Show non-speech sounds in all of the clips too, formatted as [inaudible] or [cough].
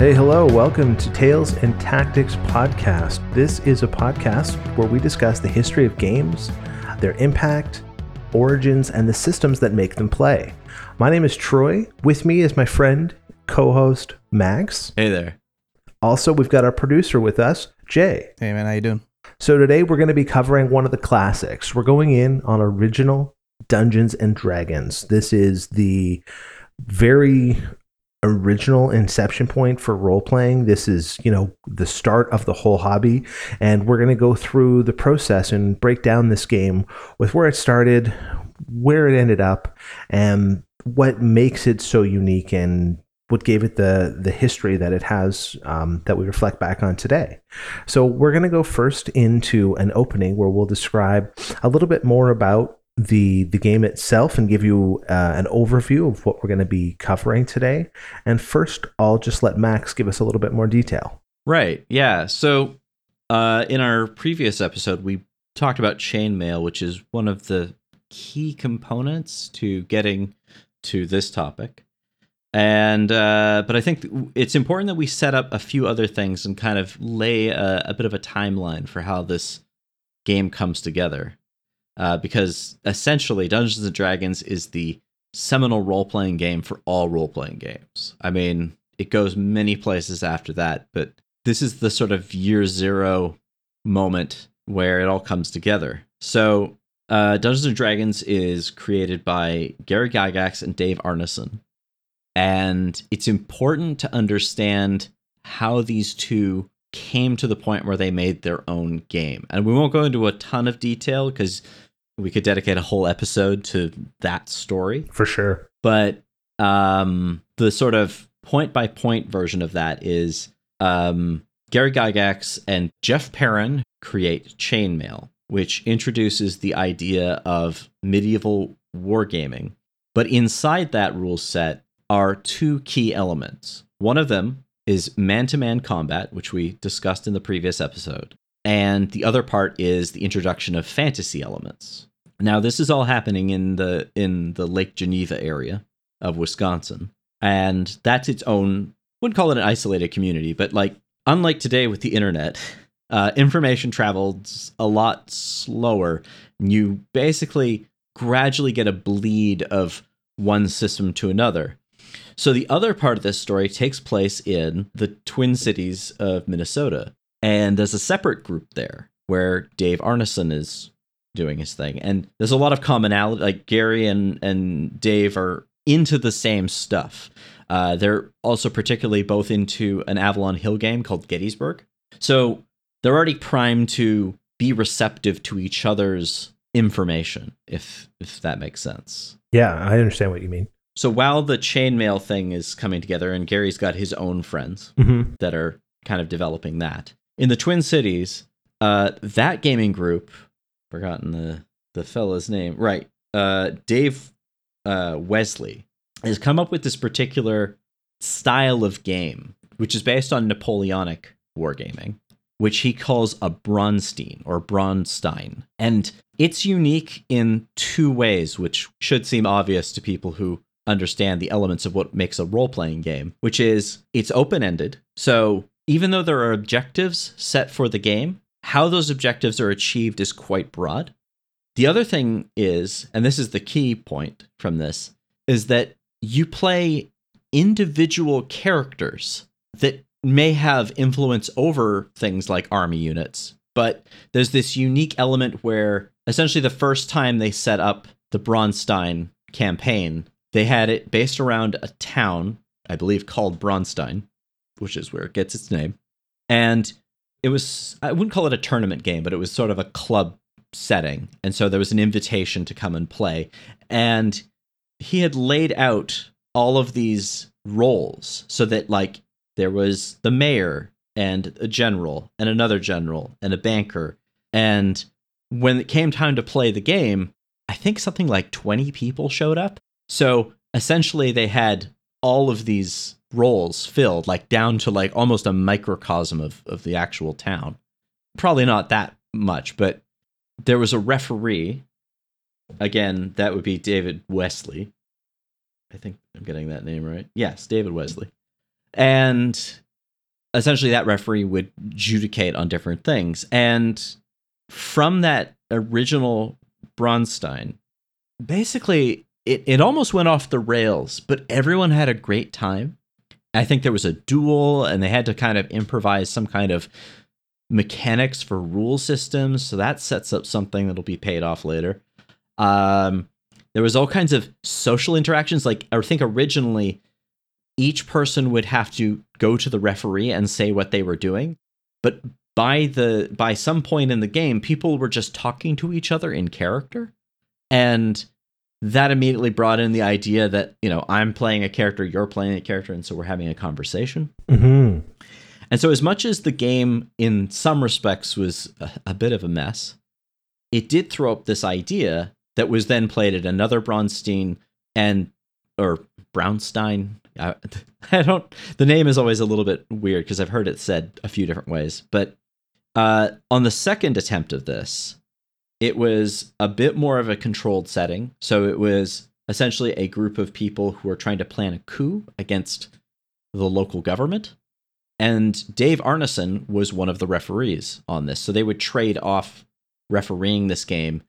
Hey, hello, welcome to Tales and Tactics Podcast. This is a podcast where we discuss the history of games, their impact, origins, and the systems that make them play. My name is Troy. With me is my friend, co host, Max. Hey there. Also, we've got our producer with us, Jay. Hey man, how you doing? So today we're going to be covering one of the classics. We're going in on original Dungeons and Dragons. This is the very original inception point for role playing. This is, you know, the start of the whole hobby. And we're going to go through the process and break down this game with where it started, where it ended up, and what makes it so unique and what gave it the the history that it has um, that we reflect back on today. So we're going to go first into an opening where we'll describe a little bit more about the the game itself and give you uh, an overview of what we're going to be covering today. And first, I'll just let Max give us a little bit more detail. Right. Yeah. So uh, in our previous episode, we talked about chainmail, which is one of the key components to getting to this topic. And uh, but I think it's important that we set up a few other things and kind of lay a, a bit of a timeline for how this game comes together uh, because essentially Dungeons and Dragons is the seminal role playing game for all role playing games. I mean, it goes many places after that, but this is the sort of year zero moment where it all comes together. So, uh, Dungeons and Dragons is created by Gary Gygax and Dave Arneson. And it's important to understand how these two came to the point where they made their own game. And we won't go into a ton of detail because we could dedicate a whole episode to that story. For sure. But um, the sort of point by point version of that is um, Gary Gygax and Jeff Perren create Chainmail, which introduces the idea of medieval wargaming. But inside that rule set are two key elements. One of them is man to man combat, which we discussed in the previous episode. And the other part is the introduction of fantasy elements. Now, this is all happening in the in the Lake Geneva area of Wisconsin, and that's its own. Wouldn't call it an isolated community, but like unlike today with the internet, [laughs] uh, information travels a lot slower. You basically gradually get a bleed of one system to another. So the other part of this story takes place in the Twin Cities of Minnesota, and there's a separate group there where Dave Arneson is doing his thing. And there's a lot of commonality. Like Gary and and Dave are into the same stuff. Uh, they're also particularly both into an Avalon Hill game called Gettysburg. So they're already primed to be receptive to each other's information, if if that makes sense. Yeah, I understand what you mean. So while the chainmail thing is coming together, and Gary's got his own friends Mm-hmm. that are kind of developing that in the Twin Cities, uh, that gaming group forgotten the the fella's name. Right. Uh Dave uh Wesely has come up with this particular style of game, which is based on Napoleonic wargaming, which he calls a Braunstein or Braunstein. And it's unique in two ways, which should seem obvious to people who understand the elements of what makes a role playing game, which is it's open ended. So even though there are objectives set for the game, how those objectives are achieved is quite broad. The other thing is, and this is the key point from this, is that you play individual characters that may have influence over things like army units, but there's this unique element where essentially the first time they set up the Braunstein campaign, they had it based around a town, I believe called Braunstein, which is where it gets its name. And it was I wouldn't call it a tournament game, but it was sort of a club setting. And so there was an invitation to come and play. And he had laid out all of these roles so that like there was the mayor and a general and another general and a banker. And when it came time to play the game, I think something like 20 people showed up. So essentially they had all of these roles filled, like down to like almost a microcosm of, of the actual town. Probably not that much, but there was a referee. Again, that would be David Wesely. I think I'm getting that name right. Yes, David Wesely. And essentially that referee would adjudicate on different things. And from that original Braunstein, basically it, it almost went off the rails, but everyone had a great time. I think there was a duel and they had to kind of improvise some kind of mechanics for rule systems. So that sets up something that'll be paid off later. Um, there was all kinds of social interactions. Like I think originally each person would have to go to the referee and say what they were doing. But by the by some point in the game, people were just talking to each other in character. And that immediately brought in the idea that, you know, I'm playing a character, you're playing a character, and so we're having a conversation. Mm-hmm. And so, as much as the game in some respects was a, a, bit of a mess, it did throw up this idea that was then played at another Braunstein and or Brownstein. I, [laughs] I don't. The name is always a little bit weird because I've heard it said a few different ways. But uh, on the second attempt of this, it was a bit more of a controlled setting. So it was essentially a group of people who were trying to plan a coup against the local government. And Dave Arneson was one of the referees on this. So they would trade off refereeing this game.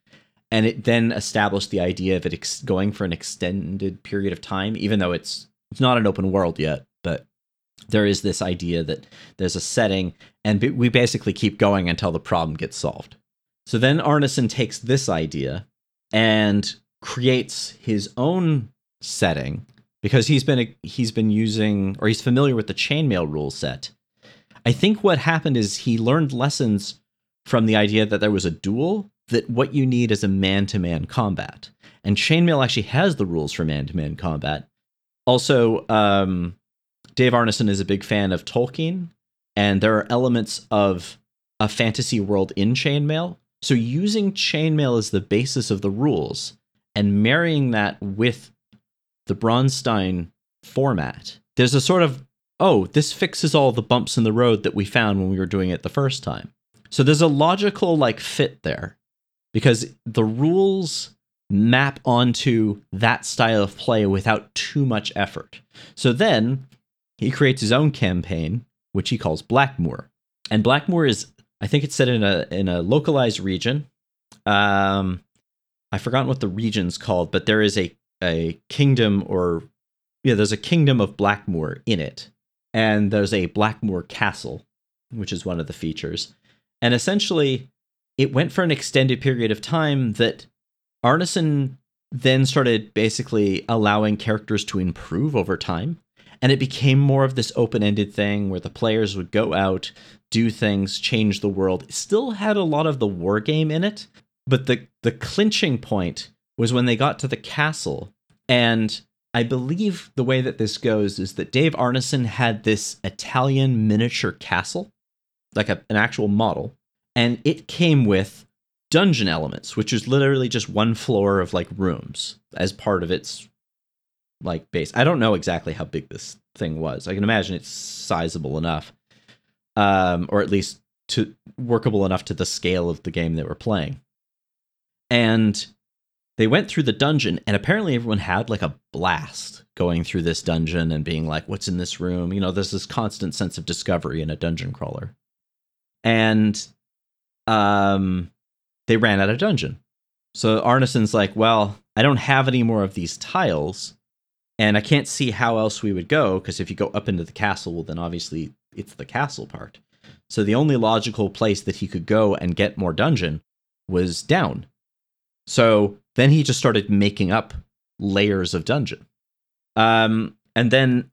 And it then established the idea of it going for an extended period of time, even though it's it's not an open world yet. But there is this idea that there's a setting, and we basically keep going until the problem gets solved. So then Arneson takes this idea and creates his own setting because he's been he's been using or he's familiar with the chainmail rule set. I think what happened is he learned lessons from the idea that there was a duel that what you need is a man-to-man combat. And chainmail actually has the rules for man-to-man combat. Also, um, Dave Arneson is a big fan of Tolkien, and there are elements of a fantasy world in chainmail so using chainmail as the basis of the rules and marrying that with the Braunstein format, there's a sort of, oh, this fixes all the bumps in the road that we found when we were doing it the first time. So there's a logical like fit there because the rules map onto that style of play without too much effort. So then he creates his own campaign, which he calls Blackmoor. And Blackmoor is I think it's set in a in a localized region. Um, I've forgotten what the region's called, but there is a a kingdom or yeah, there's a kingdom of Blackmoor in it, and there's a Blackmoor castle, which is one of the features. And essentially, it went for an extended period of time that Arneson then started basically allowing characters to improve over time. And it became more of this open ended thing where the players would go out, do things, change the world. It still had a lot of the war game in it, but the the clinching point was when they got to the castle. And I believe the way that this goes is that Dave Arneson had this Italian miniature castle, like a, an actual model, and it came with dungeon elements, which is literally just one floor of like rooms as part of its like base. I don't know exactly how big this thing was. I can imagine it's sizable enough um, or at least to workable enough to the scale of the game they were playing. And they went through the dungeon, and apparently everyone had like a blast going through this dungeon and being like, "What's in this room?" You know, there's this constant sense of discovery in a dungeon crawler. And um, they ran out of dungeon. So Arneson's like, "Well, I don't have any more of these tiles." And I can't see how else we would go because if you go up into the castle, well, then obviously it's the castle part. So the only logical place that he could go and get more dungeon was down. So then he just started making up layers of dungeon. Um, and then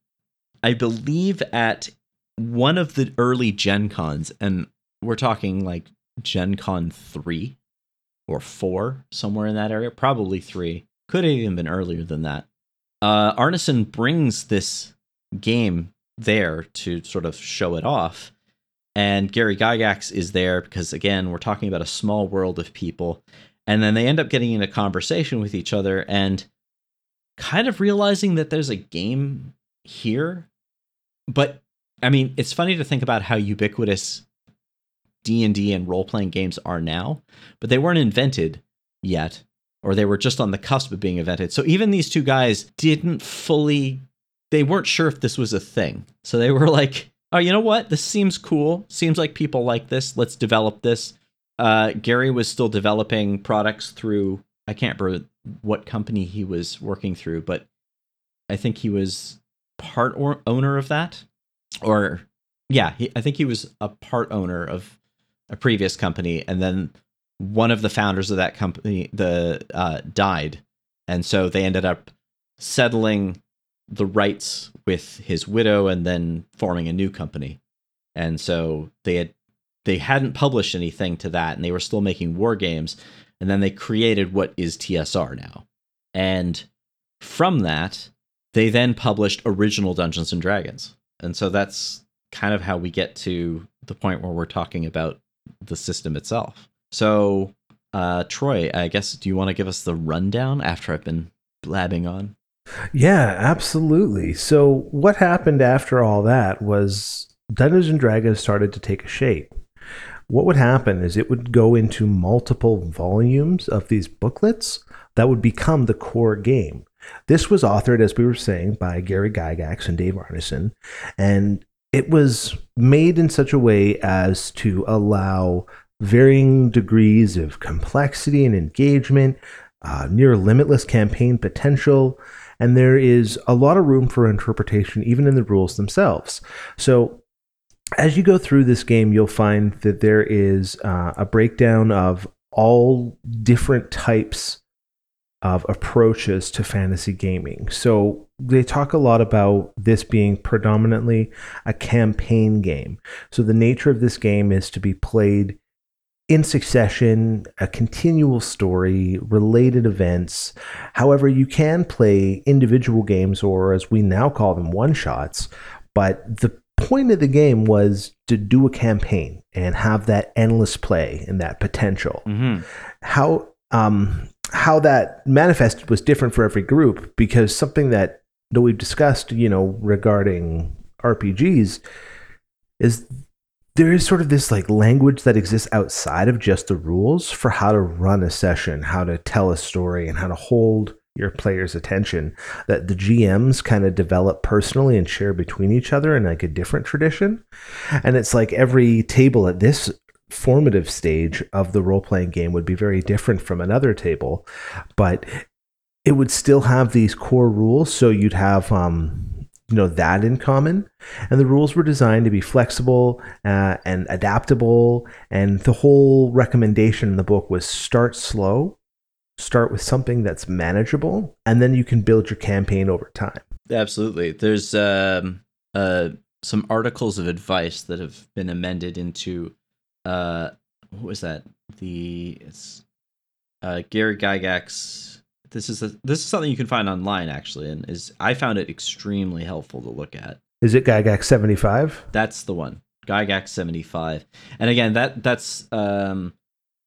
I believe at one of the early Gen Cons, and we're talking like Gen Con 3 or 4, somewhere in that area, probably 3, could have even been earlier than that. Uh, Arneson brings this game there to sort of show it off. And Gary Gygax is there because, again, we're talking about a small world of people. And then they end up getting in a conversation with each other and kind of realizing that there's a game here. But I mean, it's funny to think about how ubiquitous D&D and role-playing games are now, but they weren't invented yet or they were just on the cusp of being invented. So even these two guys didn't fully they weren't sure if this was a thing. So they were like oh, you know what? This seems cool. Seems like people like this. Let's develop this. Uh, Gary was still developing products through, I can't remember what company he was working through, but I think he was part or owner of that. Or, yeah, he, I think he was a part owner of a previous company. And then one of the founders of that company the uh, died. And so they ended up settling the rights with his widow and then forming a new company. And so they had they hadn't published anything to that and they were still making war games and then they created what is TSR now. And from that, they then published original Dungeons and Dragons. And so that's kind of how we get to the point where we're talking about the system itself. So, uh, Troy, I guess, do you want to give us the rundown after I've been blabbing on? Yeah, absolutely. So, what happened after all that was Dungeons and Dragons started to take a shape. What would happen is it would go into multiple volumes of these booklets that would become the core game. This was authored, as we were saying, by Gary Gygax and Dave Arneson, and it was made in such a way as to allow varying degrees of complexity and engagement, uh, near limitless campaign potential, and there is a lot of room for interpretation even in the rules themselves. So as you go through this game, you'll find that there is uh, a breakdown of all different types of approaches to fantasy gaming. So they talk a lot about this being predominantly a campaign game. So the nature of this game is to be played in succession, a continual story, related events. However, you can play individual games, or as we now call them, one shots. But the point of the game was to do a campaign and have that endless play and that potential. Mm-hmm. How um, how that manifested was different for every group because something that that we've discussed, you know, regarding RPGs is there is sort of this like language that exists outside of just the rules for how to run a session, how to tell a story, and how to hold your players' attention that the GMs kind of develop personally and share between each other in like a different tradition. And it's like every table at this formative stage of the role playing game would be very different from another table, but it would still have these core rules. So you'd have um, you know that in common. And the rules were designed to be flexible uh, and adaptable. And the whole recommendation in the book was start slow start with something that's manageable and then you can build your campaign over time. Absolutely. There's um, uh, some articles of advice that have been amended into uh, what was that? The it's uh, gary gygax this is a, this is something you can find online actually, and is I found it extremely helpful to look at. Is it Gygax seventy five? That's the one, Gygax seventy five. And again, that that's um,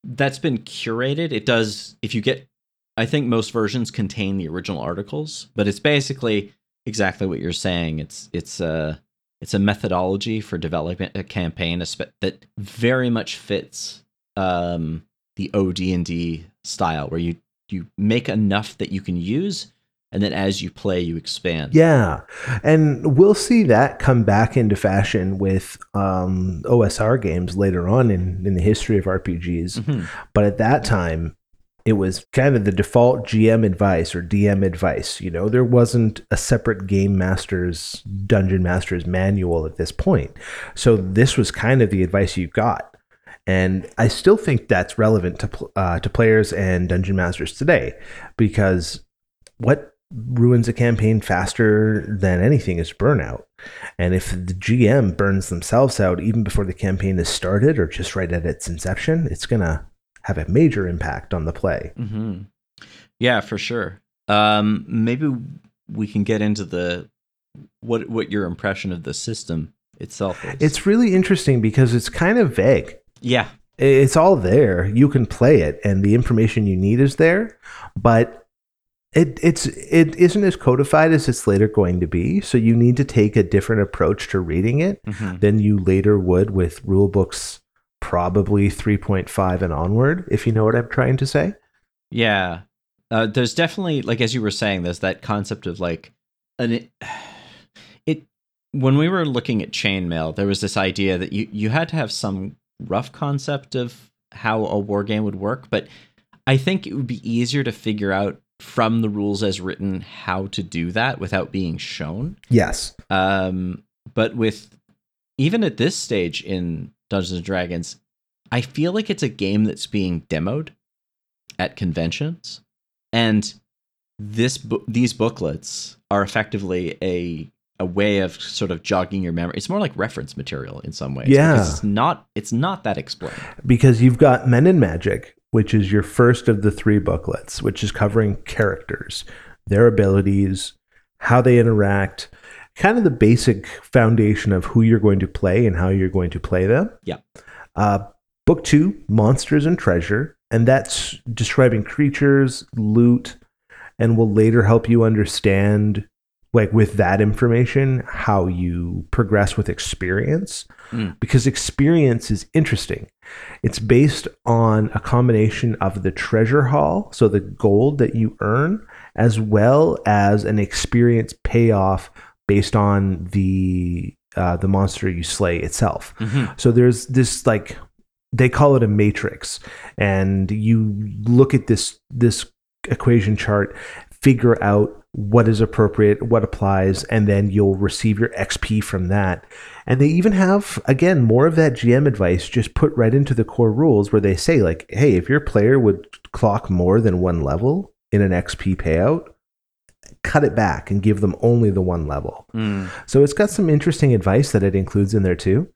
that's been curated. It does if you get. I think most versions contain the original articles, but it's basically exactly what you're saying. It's it's a it's a methodology for developing a campaign that very much fits um, the OD and D style, where you you make enough that you can use and then as you play you expand. Yeah. And we'll see that come back into fashion with um, osr games later on in, in the history of rpgs mm-hmm. but at that time it was kind of the default gm advice or dm advice you know? There wasn't a separate game master's dungeon master's manual at this point. So this was kind of the advice you got and I still think that's relevant to uh, to players and dungeon masters today, because what ruins a campaign faster than anything is burnout. And if the GM burns themselves out even before the campaign is started or just right at its inception, it's gonna have a major impact on the play. Mm-hmm. Yeah, for sure. Um, maybe we can get into the what what your impression of the system itself is. It's really interesting because it's kind of vague. Yeah. It's all there. You can play it and the information you need is there, but it it's it isn't as codified as it's later going to be. So you need to take a different approach to reading it mm-hmm. than you later would with rule books probably 3.5 and onward, if you know what I'm trying to say. Yeah. Uh, there's definitely like as you were saying, there's that concept of like an [sighs] it when we were looking at chainmail, there was this idea that you you had to have some rough concept of how a war game would work, but I think it would be easier to figure out from the rules as written how to do that without being shown. Yes. Um, but with even at this stage in Dungeons and Dragons, I feel like it's a game that's being demoed at conventions, and this bu- these booklets are effectively a a way of sort of jogging your memory. It's more like reference material in some ways. Yeah. because it's not it's not that explained. because you've got Men and Magic, which is your first of the three booklets, which is covering characters, their abilities, how they interact, kind of the basic foundation of who you're going to play and how you're going to play them. Yeah. Uh, book two, Monsters and Treasure, and that's describing creatures, loot, and will later help you understand. Like with that information, how you progress with experience, Mm. because experience is interesting. It's based on a combination of the treasure haul, so the gold that you earn, as well as an experience payoff based on the uh, the monster you slay itself. So there's this like they call it a matrix, and you look at this this equation chart, figure out what is appropriate, what applies, and then you'll receive your XP from that. And they even have, again, more of that GM advice just put right into the core rules where they say, like, hey, if your player would clock more than one level in an XP payout, cut it back and give them only the one level. Mm. So it's got some interesting advice that it includes in there too.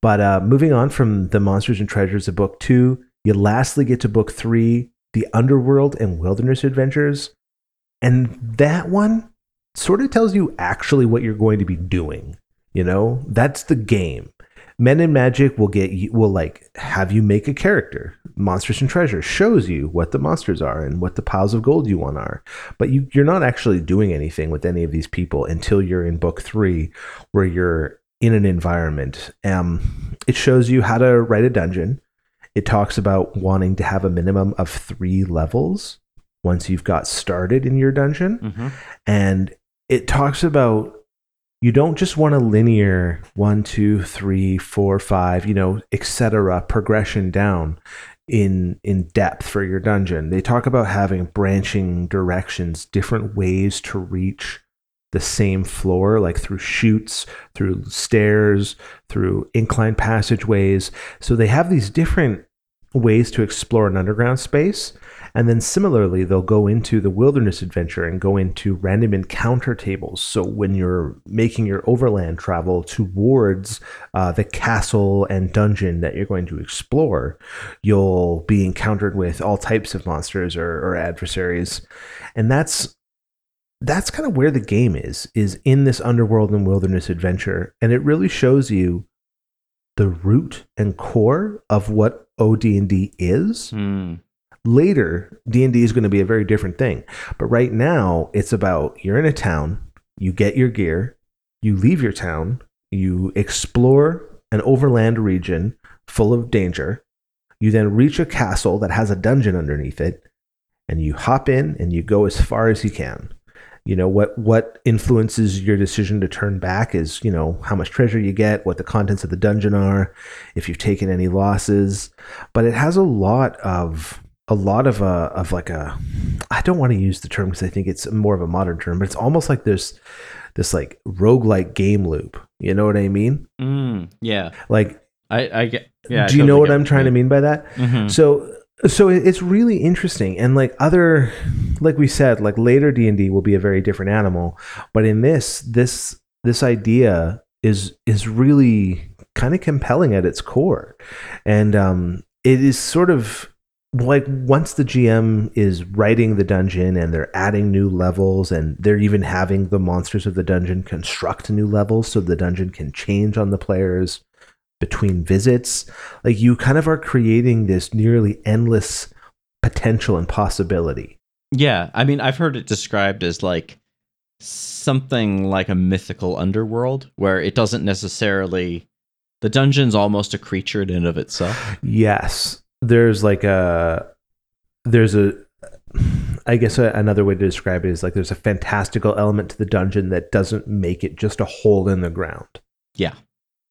But uh, moving on from the Monsters and Treasures of book two, you lastly get to book three, the Underworld and Wilderness Adventures. And that one sort of tells you actually what you're going to be doing. You know, that's the game. Men and Magic will get you, will like have you make a character. Monsters and Treasure shows you what the monsters are and what the piles of gold you want are. But you, you're not actually doing anything with any of these people until you're in book three, where you're in an environment. Um, it shows you how to write a dungeon. It talks about wanting to have a minimum of three levels once you've got started in your dungeon. Mhm. and it talks about you don't just want a linear one two three four five you know etc progression down in in depth for your dungeon. They talk about having branching directions different ways to reach the same floor like through chutes through stairs through inclined passageways. So they have these different ways to explore an underground space and then similarly, they'll go into the wilderness adventure and go into random encounter tables. So when you're making your overland travel towards uh, the castle and dungeon that you're going to explore, you'll be encountered with all types of monsters or, or adversaries. And that's that's kind of where the game is is in this underworld and wilderness adventure and it really shows you the root and core of what OD&D is Mm. Later d&d is going to be a very different thing. But right now it's about you're in a town you get your gear you leave your town you explore an overland region full of danger you then reach a castle that has a dungeon underneath it and you hop in and you go as far as you can. You know what what influences your decision to turn back is you know how much treasure you get what the contents of the dungeon are if you've taken any losses. But it has a lot of a lot of a of like a I don't want to use the term because I think it's more of a modern term, but it's almost like there's this like roguelike game loop. You know what I mean? Mm. Yeah. Like I, I get. Yeah. Do you know what I'm trying to mean by that? Mhm. So so it's really interesting and like other like we said like later D&D will be a very different animal, but in this this this idea is is really kind of compelling at its core. And um it is sort of like once the GM is writing the dungeon and they're adding new levels and they're even having the monsters of the dungeon construct new levels so the dungeon can change on the players between visits like you kind of are creating this nearly endless potential and possibility Yeah, I mean, I've heard it described as like something like a mythical underworld where it doesn't necessarily the dungeon's almost a creature in and of itself. yes there's like a there's a I guess a, another way to describe it is like there's a fantastical element to the dungeon that doesn't make it just a hole in the ground. Yeah,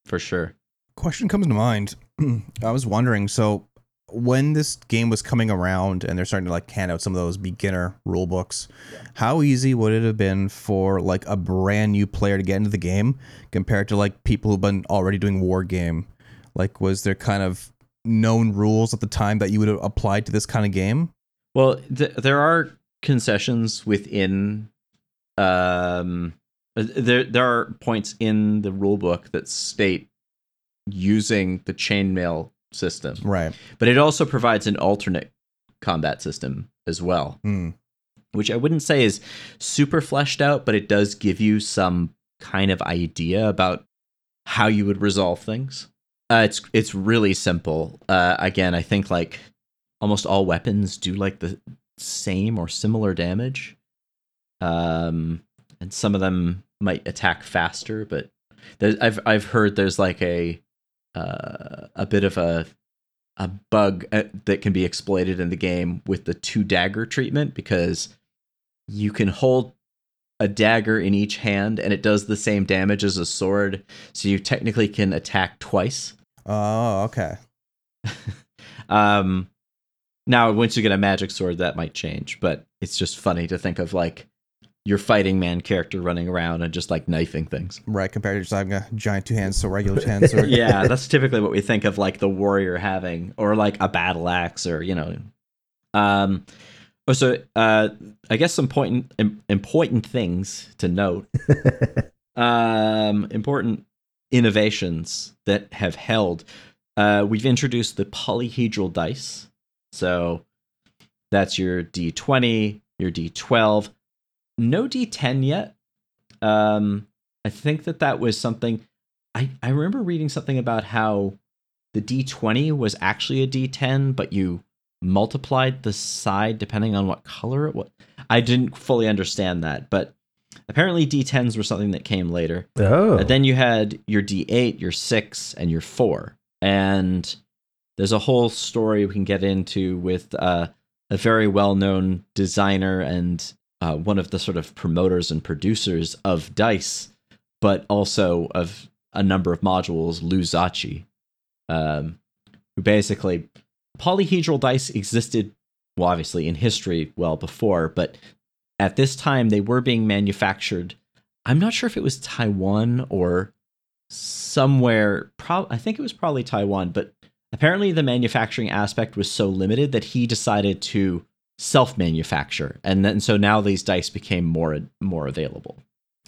for sure. Question comes to mind. [clears throat] I was wondering, so when this game was coming around and they're starting to like hand out some of those beginner rule books, how easy would it have been for like a brand new player to get into the game compared to like people who've been already doing war game? Like, was there kind of known rules at the time that you would have applied to this kind of game? Well, th- there are concessions within. Um, there there are points in the rule book that state using the chainmail system, Right. but it also provides an alternate combat system as well, Hmm. which I wouldn't say is super fleshed out, but it does give you some kind of idea about how you would resolve things. Uh, it's it's really simple. Uh, again, I think like almost all weapons do like the same or similar damage. Um, and some of them might attack faster, but there's, I've I've heard there's like a uh, a bit of a a bug uh, that can be exploited in the game with the two dagger treatment because you can hold a dagger in each hand and it does the same damage as a sword, so you technically can attack twice. Oh, okay. [laughs] Um, now, once you get a magic sword, that might change, but it's just funny to think of like your fighting man character running around and just like knifing things. Right. Compared to just having a giant two hands, so regular two hands. [laughs] Or, yeah, [laughs] that's typically what we think of like the warrior having, or like a battle axe, or you know. Um, oh, so uh, I guess some important important things to note. [laughs] um, important innovations that have held. Uh, we've introduced the polyhedral dice, so that's your D20, your D12. No D10 yet. Um, I think that that was something. I I remember reading something about how the D20 was actually a D10, but you multiplied the side depending on what color it was. I didn't fully understand that, but apparently D10s were something that came later. Oh, And then you had your D8, your 6, and your 4. And there's a whole story we can get into with uh, a very well known designer and uh, one of the sort of promoters and producers of Dice, but also of a number of modules, Lou Zocchi, um, who basically. Polyhedral dice existed, well, obviously in history well before, but at this time they were being manufactured I'm not sure if it was Taiwan or somewhere. Pro- I think it was probably Taiwan, but apparently the manufacturing aspect was so limited that he decided to self-manufacture, and then so now these dice became more more available.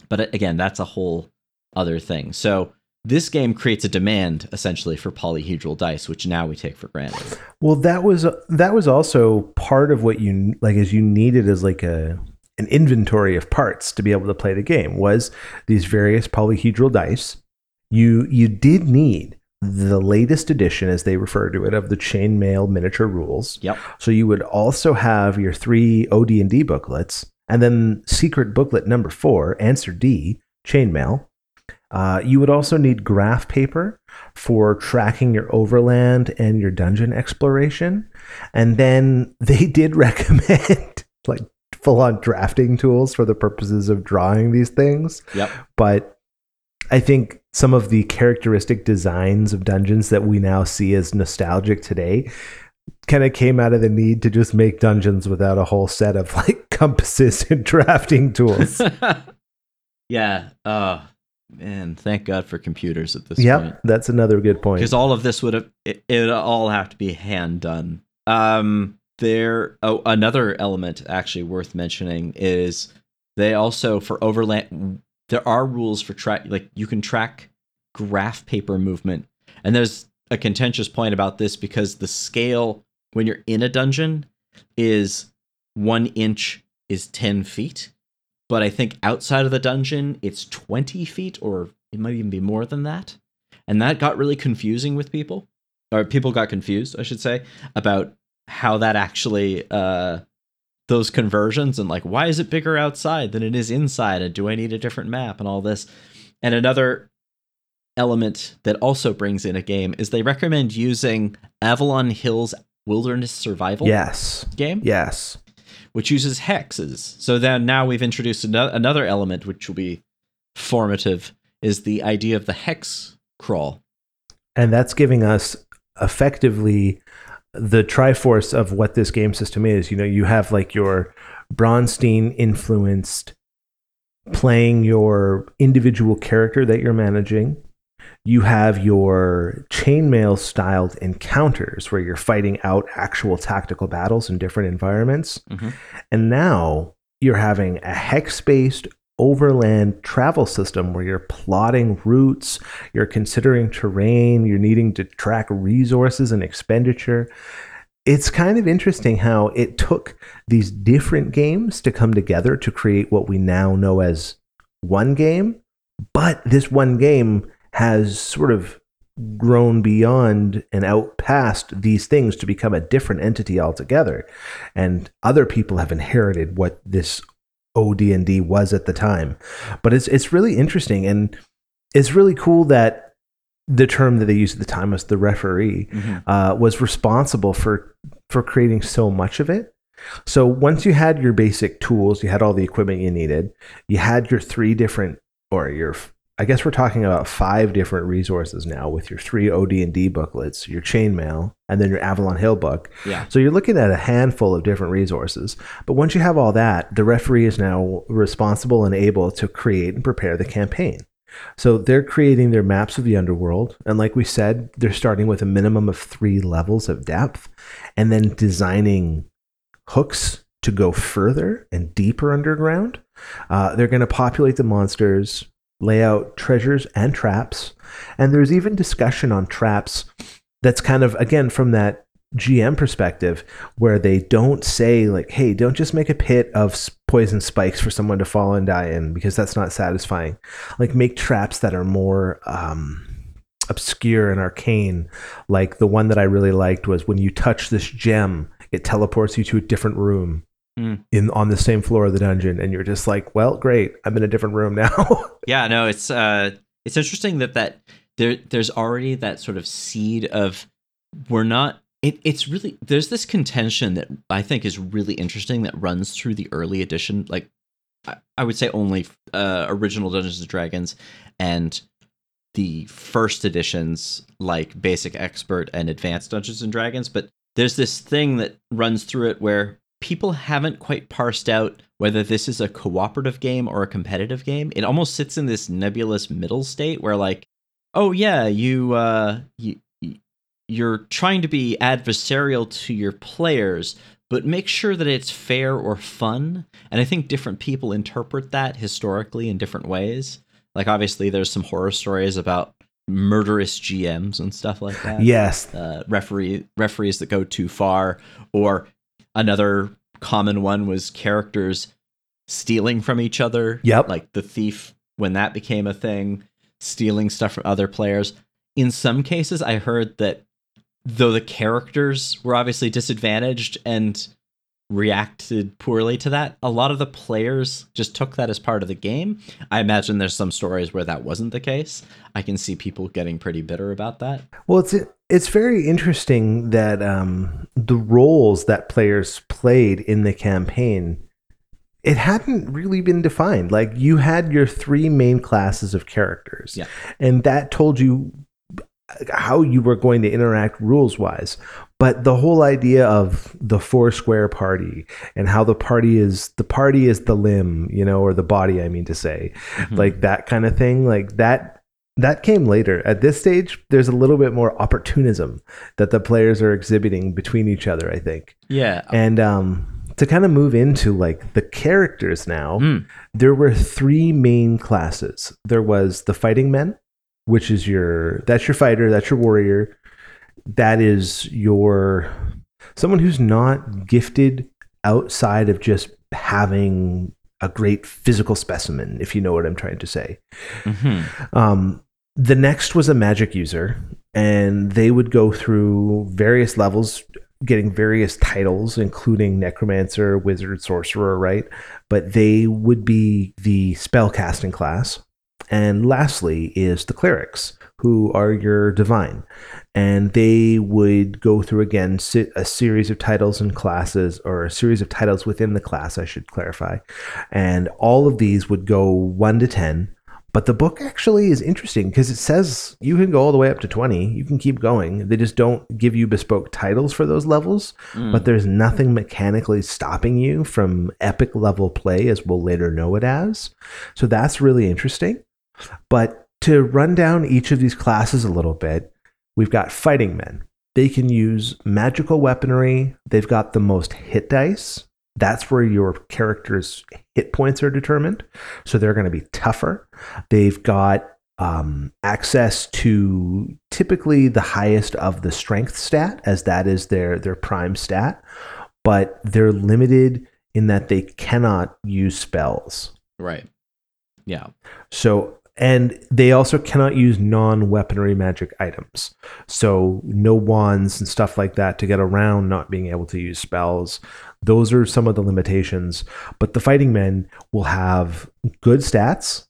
But uh, again, that's a whole other thing. So this game creates a demand essentially for polyhedral dice, which now we take for granted. Well, that was that was also part of what you like as you needed as like a an inventory of parts to be able to play the game was these various polyhedral dice. You you did need the latest edition, as they refer to it, of the chainmail miniature rules. Yep. So you would also have your three OD&D booklets, and then secret booklet number four, answer D, chainmail. Uh, you would also need graph paper for tracking your overland and your dungeon exploration. And then [laughs] they did recommend [laughs] like full on drafting tools for the purposes of drawing these things. Yep. But I think some of the characteristic designs of dungeons that we now see as nostalgic today kind of came out of the need to just make dungeons without a whole set of like [laughs] compasses and drafting tools. yeah. Oh man, thank God for computers at this yep, point. that's another good point. because all of this would have it, it all have to be hand done. Um, there. Oh, another element actually worth mentioning is they also for overland. There are rules for track. Like you can track graph paper movement, and there's a contentious point about this because the scale when you're in a dungeon is one inch is ten feet, but I think outside of the dungeon it's twenty feet, or it might even be more than that and that got really confusing with people or people got confused i should say about how that actually uh those conversions and like why is it bigger outside than it is inside and do i need a different map and all this and another element that also brings in a game is they recommend using avalon hills wilderness survival yes. game Yes. Which uses hexes. So then now we've introduced another element which will be formative is the idea of the hex crawl. and that's giving us effectively the triforce of what this game system is. You know, you have like your Braunstein influenced playing your individual character that you're managing. You have your chainmail styled encounters where you're fighting out actual tactical battles in different environments. Mhm. And now you're having a hex based overland travel system where you're plotting routes, you're considering terrain, you're needing to track resources and expenditure. It's kind of interesting how it took these different games to come together to create what we now know as one game, but this one game has sort of grown beyond and out past these things to become a different entity altogether and other people have inherited what this OD&D was at the time but it's it's really interesting and it's really cool that the term that they used at the time was the referee uh, was responsible for for creating so much of it. So once you had your basic tools, you had all the equipment you needed. You had your three different, or your, I guess we're talking about five different resources now with your three OD and D booklets, your chainmail, and then your Avalon Hill book. Yeah. So you're looking at a handful of different resources. But once you have all that, the referee is now responsible and able to create and prepare the campaign. So they're creating their maps of the underworld. And like we said, they're starting with a minimum of three levels of depth and then designing hooks to go further and deeper underground. Uh, they're going to populate the monsters, lay out treasures and traps. And there's even discussion on traps that's kind of, again, from that GM perspective, where they don't say, like, hey, don't just make a pit of poison spikes for someone to fall and die in because that's not satisfying. Like, make traps that are more. Um, obscure and arcane like the one that i really liked was when you touch this gem it teleports you to a different room Mm. in on the same floor of the dungeon and you're just like well great i'm in a different room now [laughs] Yeah, no, it's uh it's interesting that that there there's already that sort of seed of we're not it, it's really there's this contention that I think is really interesting that runs through the early edition like I, I would say only uh original Dungeons and Dragons and the first editions like basic expert and advanced Dungeons and Dragons but there's this thing that runs through it where people haven't quite parsed out whether this is a cooperative game or a competitive game. It almost sits in this nebulous middle state where like, oh yeah, you uh you you're trying to be adversarial to your players, but make sure that it's fair or fun. And I think different people interpret that historically in different ways. Like obviously there's some horror stories about murderous GMs and stuff like that yes uh, referee referees that go too far, or another common one was characters stealing from each other. Yep. like the thief when that became a thing, stealing stuff from other players. In some cases, I heard that though the characters were obviously disadvantaged and reacted poorly to that, a lot of the players just took that as part of the game. I imagine there's some stories where that wasn't the case. I can see people getting pretty bitter about that. well it's it's very interesting that um the roles that players played in the campaign it hadn't really been defined like you had your three main classes of characters Yeah. and that told you how you were going to interact rules wise but the whole idea of the four square party and how the party is the party is the limb you know or the body i mean to say Mhm. like that kind of thing like that that came later. At this stage there's a little bit more opportunism that the players are exhibiting between each other i think. Yeah. and um to kind of move into like the characters now Mm. there were three main classes. There was the fighting men which is your that's your fighter that's your warrior. That is your someone who's not gifted outside of just having a great physical specimen if you know what i'm trying to say. Hmm um, the next was a magic user, and they would go through various levels, getting various titles, including necromancer, wizard, sorcerer, right? But they would be the spell casting class. And lastly is the clerics, who are your divine. And they would go through again a series of titles and classes, or a series of titles within the class, I should clarify. And all of these would go one to 10. But the book actually is interesting because it says you can go all the way up to 20. You can keep going. They just don't give you bespoke titles for those levels, Mm. but there's nothing mechanically stopping you from epic level play, as we'll later know it as. So that's really interesting. But to run down each of these classes a little bit, we've got fighting men. They can use magical weaponry. They've got the most hit dice. That's where your character's hit points are determined. So they're going to be tougher. They've got um, access to typically the highest of the strength stat, as that is their their prime stat. But they're limited in that they cannot use spells. right. Yeah. So, and they also cannot use non weaponry magic items. So, no wands and stuff like that to get around not being able to use spells. Those are some of the limitations. But the fighting men will have good stats,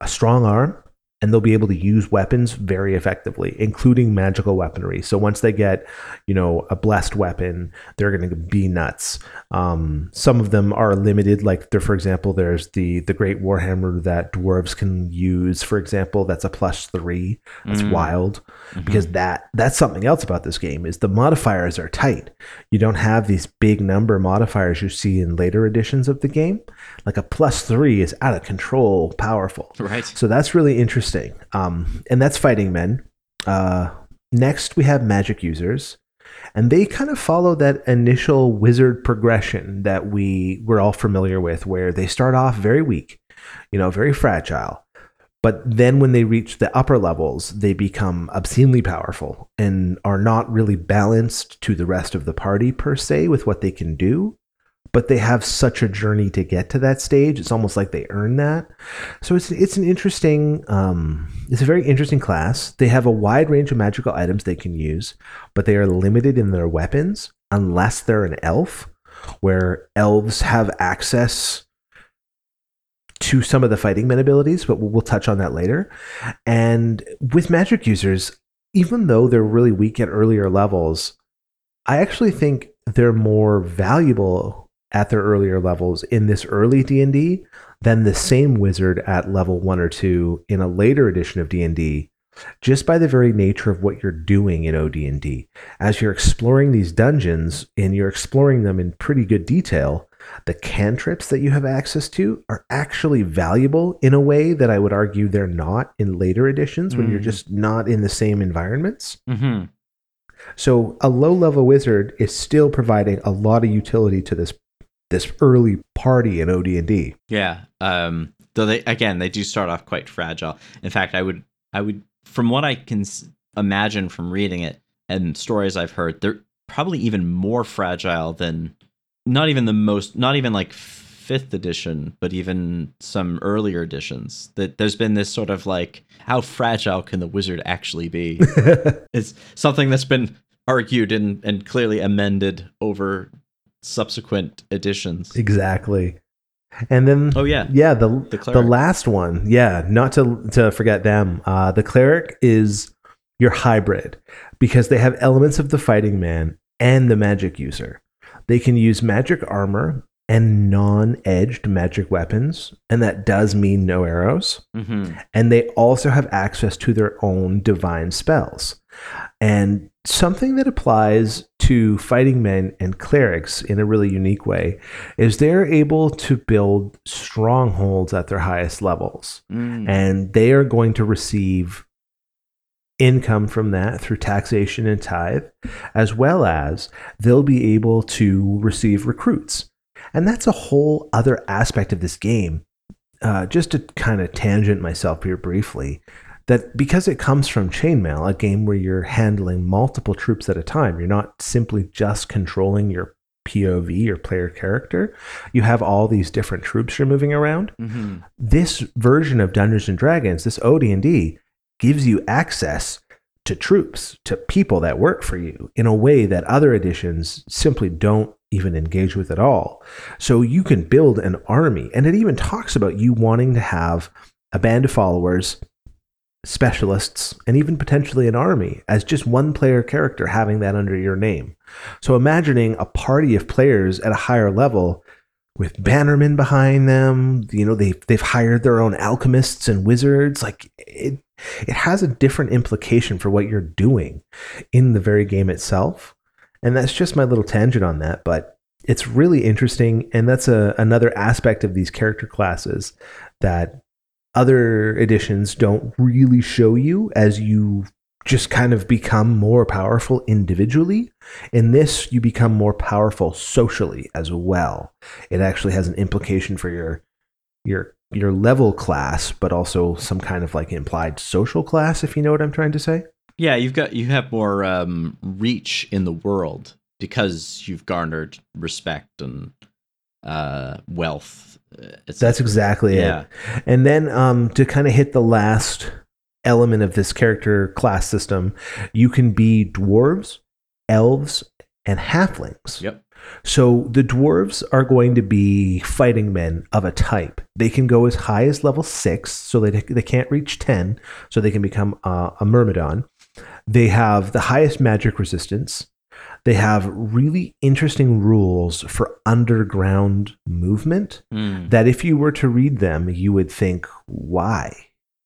a strong arm, and they'll be able to use weapons very effectively, including magical weaponry. So once they get, you know, a blessed weapon, they're going to be nuts. Um, some of them are limited, like there, for example, there's the the great warhammer that dwarves can use. For example, that's a plus three. That's Mm. wild because that that's something else about this game is the modifiers are tight. You don't have these big number modifiers you see in later editions of the game. Like a plus three is out of control, powerful. Right. So that's really interesting. Um, and that's fighting men. Uh, next, we have magic users. And they kind of follow that initial wizard progression that we we're all familiar with, where they start off very weak, you know, very fragile. But then when they reach the upper levels, they become obscenely powerful and are not really balanced to the rest of the party per se with what they can do. But they have such a journey to get to that stage. It's almost like they earn that. So it's it's an interesting um, it's a very interesting class. They have a wide range of magical items they can use, but they are limited in their weapons unless they're an elf, where elves have access to some of the fighting men abilities, but we'll, we'll touch on that later. And with magic users, even though they're really weak at earlier levels, I actually think they're more valuable at their earlier levels in this early D&D than the same wizard at level 1 or 2 in a later edition of D&D just by the very nature of what you're doing in OD&D. As you're exploring these dungeons and you're exploring them in pretty good detail, the cantrips that you have access to are actually valuable in a way that I would argue they're not in later editions when you're Mm. just not in the same environments. Mm-hmm. So a low level wizard is still providing a lot of utility to this this early party in OD&D. Yeah. Um, though they again they do start off quite fragile. In fact, I would I would from what I can s- imagine from reading it and stories I've heard, they're probably even more fragile than not even the most not even like fifth edition, but even some earlier editions. That there's been this sort of like how fragile can the wizard actually be? [laughs] it's something that's been argued and, and clearly amended over subsequent editions. exactly. And then Oh yeah. yeah, the The the, last one, yeah, not to to forget them. Uh, the cleric is your hybrid because they have elements of the fighting man and the magic user. They can use magic armor and non-edged magic weapons, and that does mean no arrows. Mm-hmm. and they also have access to their own divine spells. And something that applies to fighting men and clerics in a really unique way is they're able to build strongholds at their highest levels. Mm. And they are going to receive income from that through taxation and tithe, as well as they'll be able to receive recruits. And that's a whole other aspect of this game. Uh, just to kind of tangent myself here briefly, that because it comes from Chainmail, a game where you're handling multiple troops at a time, you're not simply just controlling your POV, your player character. You have all these different troops you're moving around Mm-hmm. this version of Dungeons and Dragons, this OD&D, gives you access to troops, to people that work for you in a way that other editions simply don't even engage with at all. So you can build an army, and it even talks about you wanting to have a band of followers specialists, and even potentially an army as just one player character having that under your name. So imagining a party of players at a higher level with bannermen behind them, you know, they they've hired their own alchemists and wizards, like it it has a different implication for what you're doing in the very game itself. And that's just my little tangent on that, but it's really interesting and that's a, another aspect of these character classes that other editions don't really show you as you just kind of become more powerful individually. In this, you become more powerful socially as well. It actually has an implication for your your your level class, but also some kind of like implied social class, if you know what I'm trying to say. Yeah, you've got you have more um, reach in the world because you've garnered respect and uh, wealth. Uh, et That's exactly Yeah. it. And then um, to kind of hit the last element of this character class system, you can be dwarves, elves, and halflings. Yep. So the dwarves are going to be fighting men of a type. They can go as high as level six, so they they can't reach ten, so they can become uh, a myrmidon. They have the highest magic resistance. They have really interesting rules for underground movement Mm. that if you were to read them, you would think, why?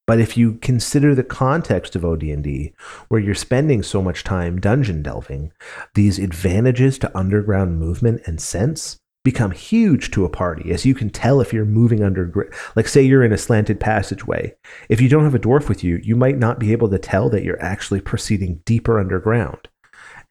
But if you consider the context of OD&D, where you're spending so much time dungeon delving, these advantages to underground movement and sense become huge to a party, as you can tell if you're moving under, like say you're in a slanted passageway. If you don't have a dwarf with you, you might not be able to tell that you're actually proceeding deeper underground.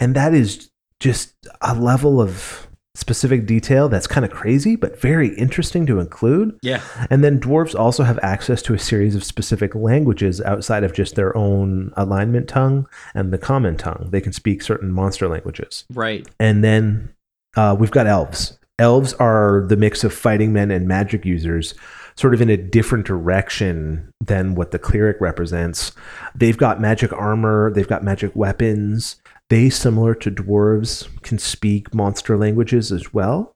And that is just a level of specific detail that's kind of crazy, but very interesting to include. Yeah. And then dwarves also have access to a series of specific languages outside of just their own alignment tongue and the common tongue. They can speak certain monster languages. Right. And then uh, we've got elves. Elves are the mix of fighting men and magic users, sort of in a different direction than what the cleric represents. They've got magic armor, they've got magic weapons. They, similar to dwarves, can speak monster languages as well,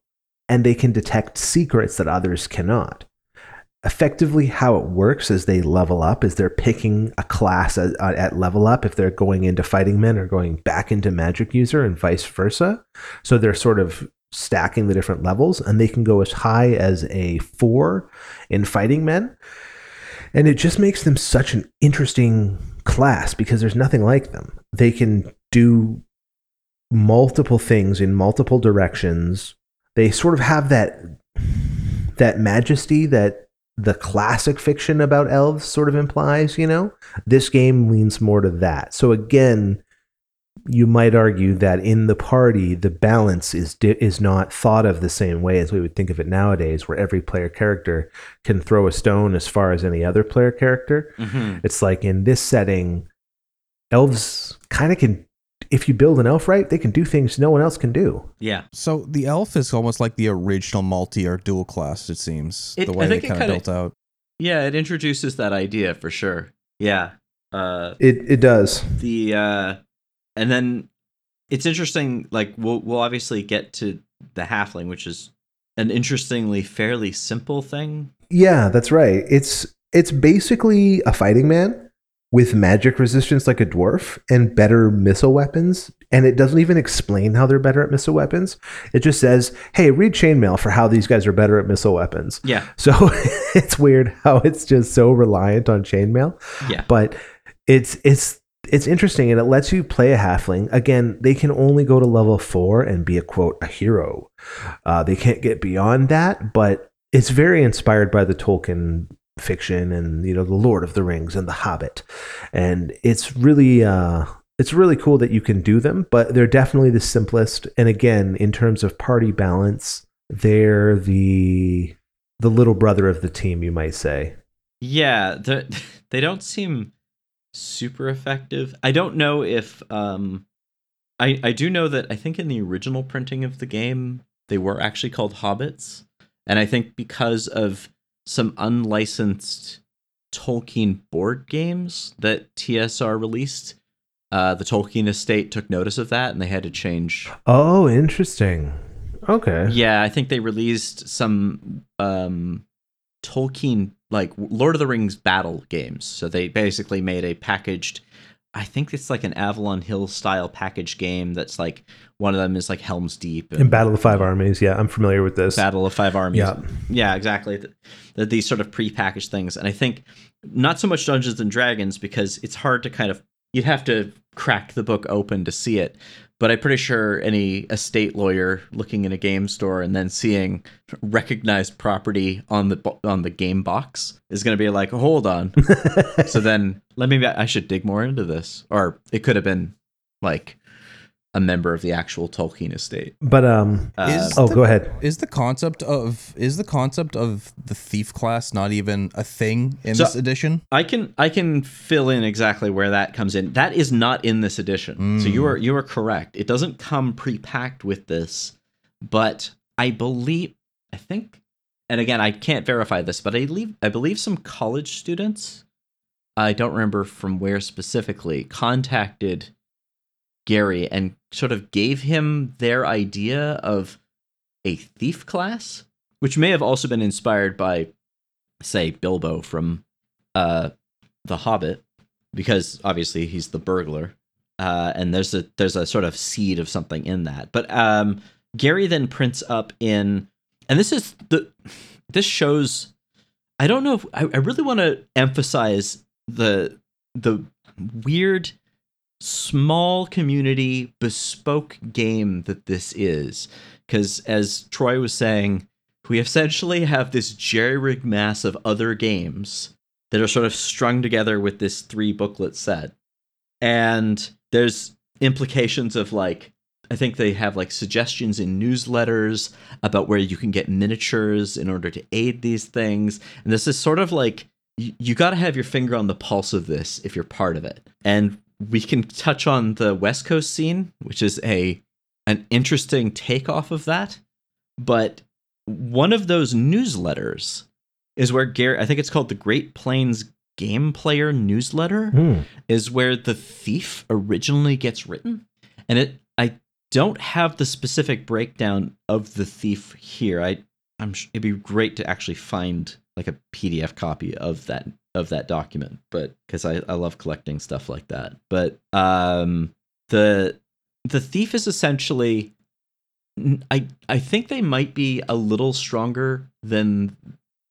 and they can detect secrets that others cannot. Effectively, how it works as they level up is they're picking a class at, at level up if they're going into fighting men or going back into magic user and vice versa. So they're sort of stacking the different levels, and they can go as high as a four in fighting men. And it just makes them such an interesting class because there's nothing like them. They can do multiple things in multiple directions. They sort of have that that majesty that the classic fiction about elves sort of implies, you know? This game leans more to that. So again, you might argue that in the party, the balance is di- is not thought of the same way as we would think of it nowadays, where every player character can throw a stone as far as any other player character. hmm It's like in this setting, elves kind of can, if you build an elf right, they can do things no one else can do. Yeah. So the elf is almost like the original multi or dual class. It seems It- the way they think it kind of kinda- built out. Yeah. It introduces that idea for sure. Yeah. Uh, It it does. the uh, and then it's interesting. Like we'll we'll obviously get to the halfling, which is an interestingly fairly simple thing. Yeah, that's right. It's it's basically a fighting man with magic resistance like a dwarf and better missile weapons. And it doesn't even explain how they're better at missile weapons. It just says, "Hey, read chainmail for how these guys are better at missile weapons." Yeah. So [laughs] it's weird how it's just so reliant on chainmail. Yeah. but it's it's it's interesting and it lets you play a halfling again they can only go to level four and be a quote a hero uh, they can't get beyond that but it's very inspired by the tolkien fiction and you know the lord of the rings and the hobbit and it's really uh it's really cool that you can do them but they're definitely the simplest and again in terms of party balance they're the the little brother of the team you might say Yeah, the, [laughs] they don't seem super effective. I don't know if um I I do know that I think in the original printing of the game they were actually called hobbits. And I think because of some unlicensed Tolkien board games that TSR released, uh the Tolkien estate took notice of that and they had to change. Oh interesting. Okay. Yeah, I think they released some um Tolkien like Lord of the Rings battle games. So they basically made a packaged I think it's like an Avalon Hill style package game that's like one of them is like Helm's Deep In Battle of Five Armies, yeah, I'm familiar with this. Battle of Five Armies. Yeah. Yeah, exactly. Th- th- These sort of pre-packaged things. And I think not so much Dungeons and Dragons because it's hard to kind of you'd have to crack the book open to see it. But I'm pretty sure any estate lawyer looking in a game store and then seeing recognized property on the on the game box is going to be like, "Hold on." [laughs] so then let me I should dig more into this. Or it could have been like a member of the actual Tolkien estate. But um, Uh, Is oh, the- go ahead. Is the concept of is the concept of the thief class not even a thing in So- this edition? I can I can fill in exactly where that comes in. That is not in this edition. So you are you are correct. It doesn't come pre-packed with this, but I believe I think and again I can't verify this, but I believe I believe some college students I don't remember from where specifically contacted Gary and sort of gave him their idea of a thief class, which may have also been inspired by say Bilbo from uh the hobbit because obviously he's the burglar uh and there's a there's a sort of seed of something in that. But um gary then prints up in and this is the this shows i don't know if i, I really want to emphasize the the weird small community bespoke game that this is because as troy was saying we essentially have this jerry rig mass of other games that are sort of strung together with this three booklet set. And there's implications of like, I think they have like suggestions in newsletters about where you can get miniatures in order to aid these things. And this is sort of like, you, you got to have your finger on the pulse of this if you're part of it. And we can touch on the West Coast scene, which is a an interesting takeoff of that. But one of those newsletters is where Gary, I think it's called the Great Plains Game Player Newsletter, Hmm. is where the thief originally gets written. And it, I don't have the specific breakdown of the thief here. I, I'm, it'd be great to actually find like a PDF copy of that of that document, but because I, I love collecting stuff like that. But um, the the thief is essentially I I think they might be a little stronger than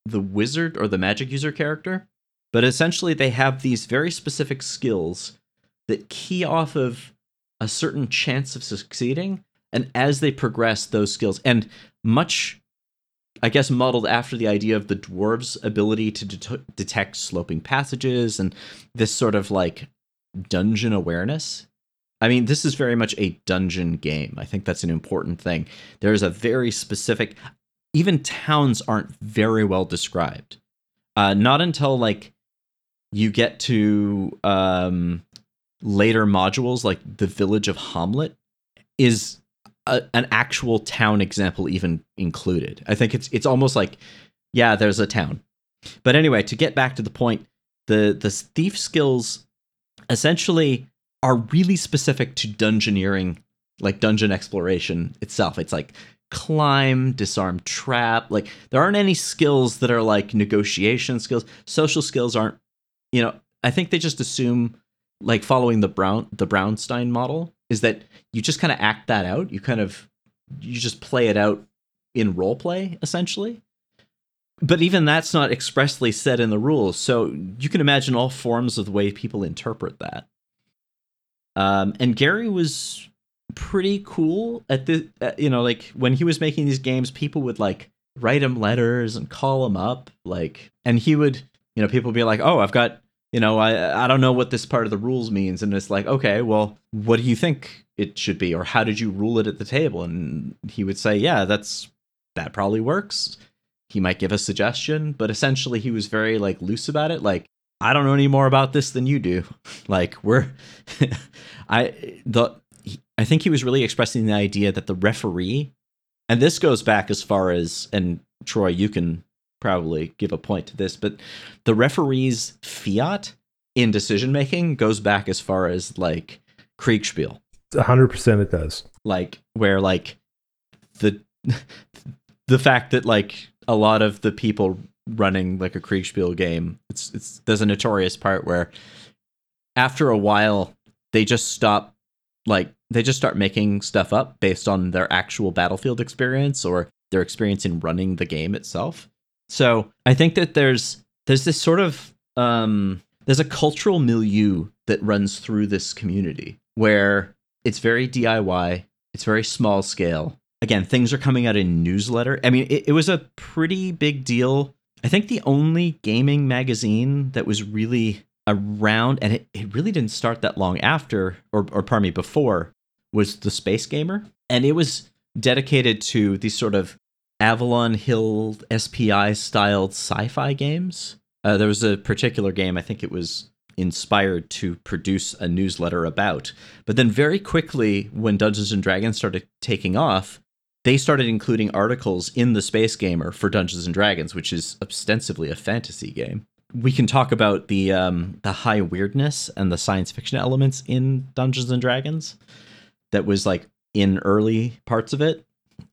the wizard or the magic user character, but essentially they have these very specific skills that key off of a certain chance of succeeding and as they progress those skills and much I guess modeled after the idea of the dwarves' ability to det- detect sloping passages and this sort of like dungeon awareness. I mean, this is very much a dungeon game. I think that's an important thing. There's a very specific, even towns aren't very well described. Uh, not until like you get to um, later modules, like the village of Hommlet, is a, an actual town example even included. I think it's it's almost like, yeah, there's a town. But anyway, to get back to the point, the the thief skills essentially are really specific to dungeoneering, like dungeon exploration itself. It's like climb, disarm, trap. Like there aren't any skills that are like negotiation skills. Social skills aren't. You know, I think they just assume like following the Brown the Braunstein model is that you just kind of act that out. You kind of you just play it out in role play essentially. But even that's not expressly said in the rules. So you can imagine all forms of the way people interpret that. Um, and Gary was pretty cool at the, uh, you know, like when he was making these games, people would like write him letters and call him up, like, and he would, you know, people would be like, "Oh, I've got, you know, I I don't know what this part of the rules means," and it's like, okay, well, what do you think it should be, or how did you rule it at the table? And he would say, "Yeah, that's that probably works." He might give a suggestion, but essentially he was very like loose about it, like. I don't know any more about this than you do. [laughs] Like we're, [laughs] I the I think he was really expressing the idea that the referee, and this goes back as far as and Troy, you can probably give a point to this, but the referee's fiat in decision making goes back as far as like Kriegspiel, 100% it does. like where like the [laughs] the fact that like a lot of the people running like a Kriegspiel game. It's it's there's a notorious part where after a while they just stop like they just start making stuff up based on their actual battlefield experience or their experience in running the game itself. So I think that there's there's this sort of um there's a cultural milieu that runs through this community where it's very DIY, it's very small scale. Again, things are coming out in newsletter. I mean, it, it was a pretty big deal. I think the only gaming magazine that was really around, and it, it really didn't start that long after, or, or pardon me, before, was the Space Gamer. And it was dedicated to these sort of Avalon Hill SPI styled sci fi games. Uh, there was a particular game, I think it was inspired to produce a newsletter about. But then very quickly, when Dungeons and Dragons started taking off, they started including articles in the Space Gamer for Dungeons and Dragons, which is ostensibly a fantasy game. We can talk about the um, the high weirdness and the science fiction elements in Dungeons and Dragons. That was like in early parts of it,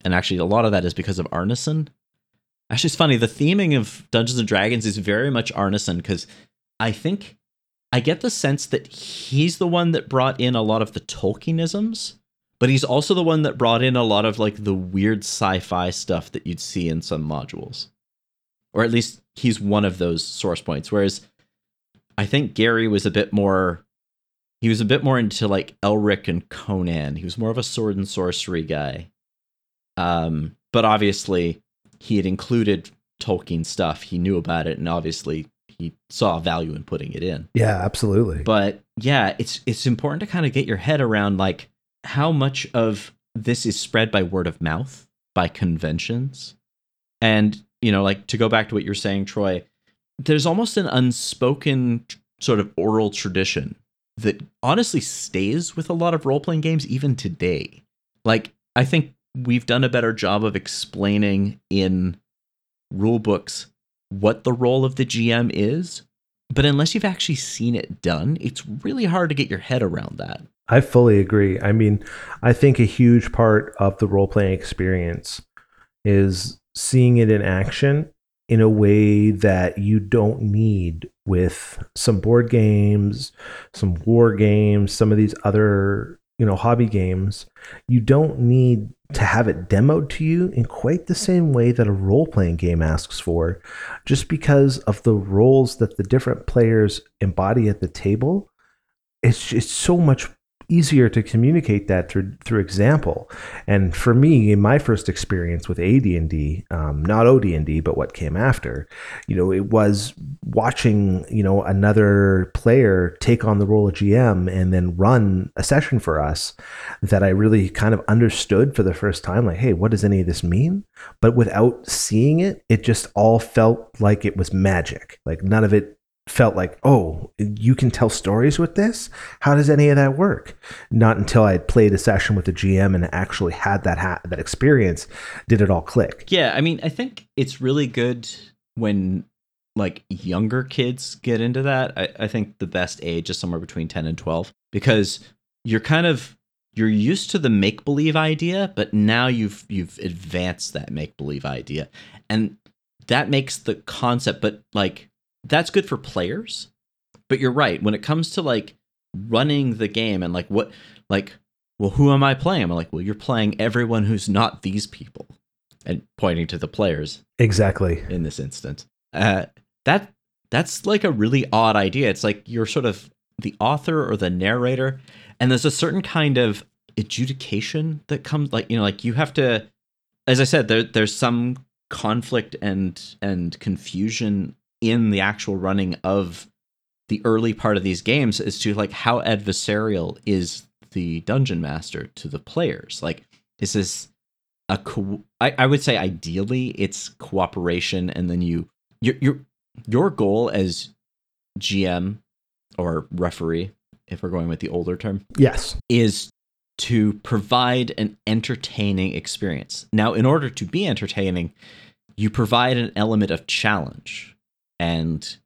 and actually a lot of that is because of Arneson. Actually, it's funny. The theming of Dungeons and Dragons is very much Arneson because I think I get the sense that he's the one that brought in a lot of the Tolkienisms, but he's also the one that brought in a lot of like the weird sci-fi stuff that you'd see in some modules. Or at least he's one of those source points. Whereas I think Gary was a bit more he was a bit more into like Elric and Conan. He was more of a sword and sorcery guy. Um, but obviously he had included Tolkien stuff. He knew about it, and obviously he saw value in putting it in. Yeah, absolutely. But yeah, it's it's important to kind of get your head around like how much of this is spread by word of mouth, by conventions. And, you know, like to go back to what you're saying, Troy, there's almost an unspoken sort of oral tradition that honestly stays with a lot of role playing games even today. Like, I think we've done a better job of explaining in rule books what the role of the GM is. But unless you've actually seen it done, it's really hard to get your head around that. I fully agree. I mean, I think a huge part of the role playing experience is seeing it in action in a way that you don't need with some board games, some war games, some of these other, you know, hobby games. You don't need to have it demoed to you in quite the same way that a role playing game asks for, just because of the roles that the different players embody at the table. It's, it's so much easier to communicate that through through example. And for me, in my first experience with AD&D, um, not OD&D, but what came after, you know, it was watching, you know, another player take on the role of GM and then run a session for us that I really kind of understood for the first time. Like, hey, what does any of this mean? But without seeing it, it just all felt like it was magic. Like none of it felt like, oh, you can tell stories with this? How does any of that work? Not until I played a session with the GM and actually had that ha- that experience did it all click. Yeah, I mean, I think it's really good when like younger kids get into that. I, I think the best age is somewhere between 10 and 12 because you're kind of you're used to the make believe idea, but now you've you've advanced that make believe idea. And that makes the concept but like that's good for players. But you're right. When it comes to like running the game and like what, like, well, who am I playing? I'm like, well, you're playing everyone who's not these people, and pointing to the players Exactly. in this instance. Uh, that that's like a really odd idea. It's like you're sort of the author or the narrator, and there's a certain kind of adjudication that comes, like you know, like you have to. As I said, there there's some conflict and and confusion in the actual running of the early part of these games is to like how adversarial is the dungeon master to the players like is this a co- I, I would say ideally it's cooperation and then you your your your goal as gm or referee if we're going with the older term Yes. is to provide an entertaining experience. Now, in order to be entertaining, you provide an element of challenge and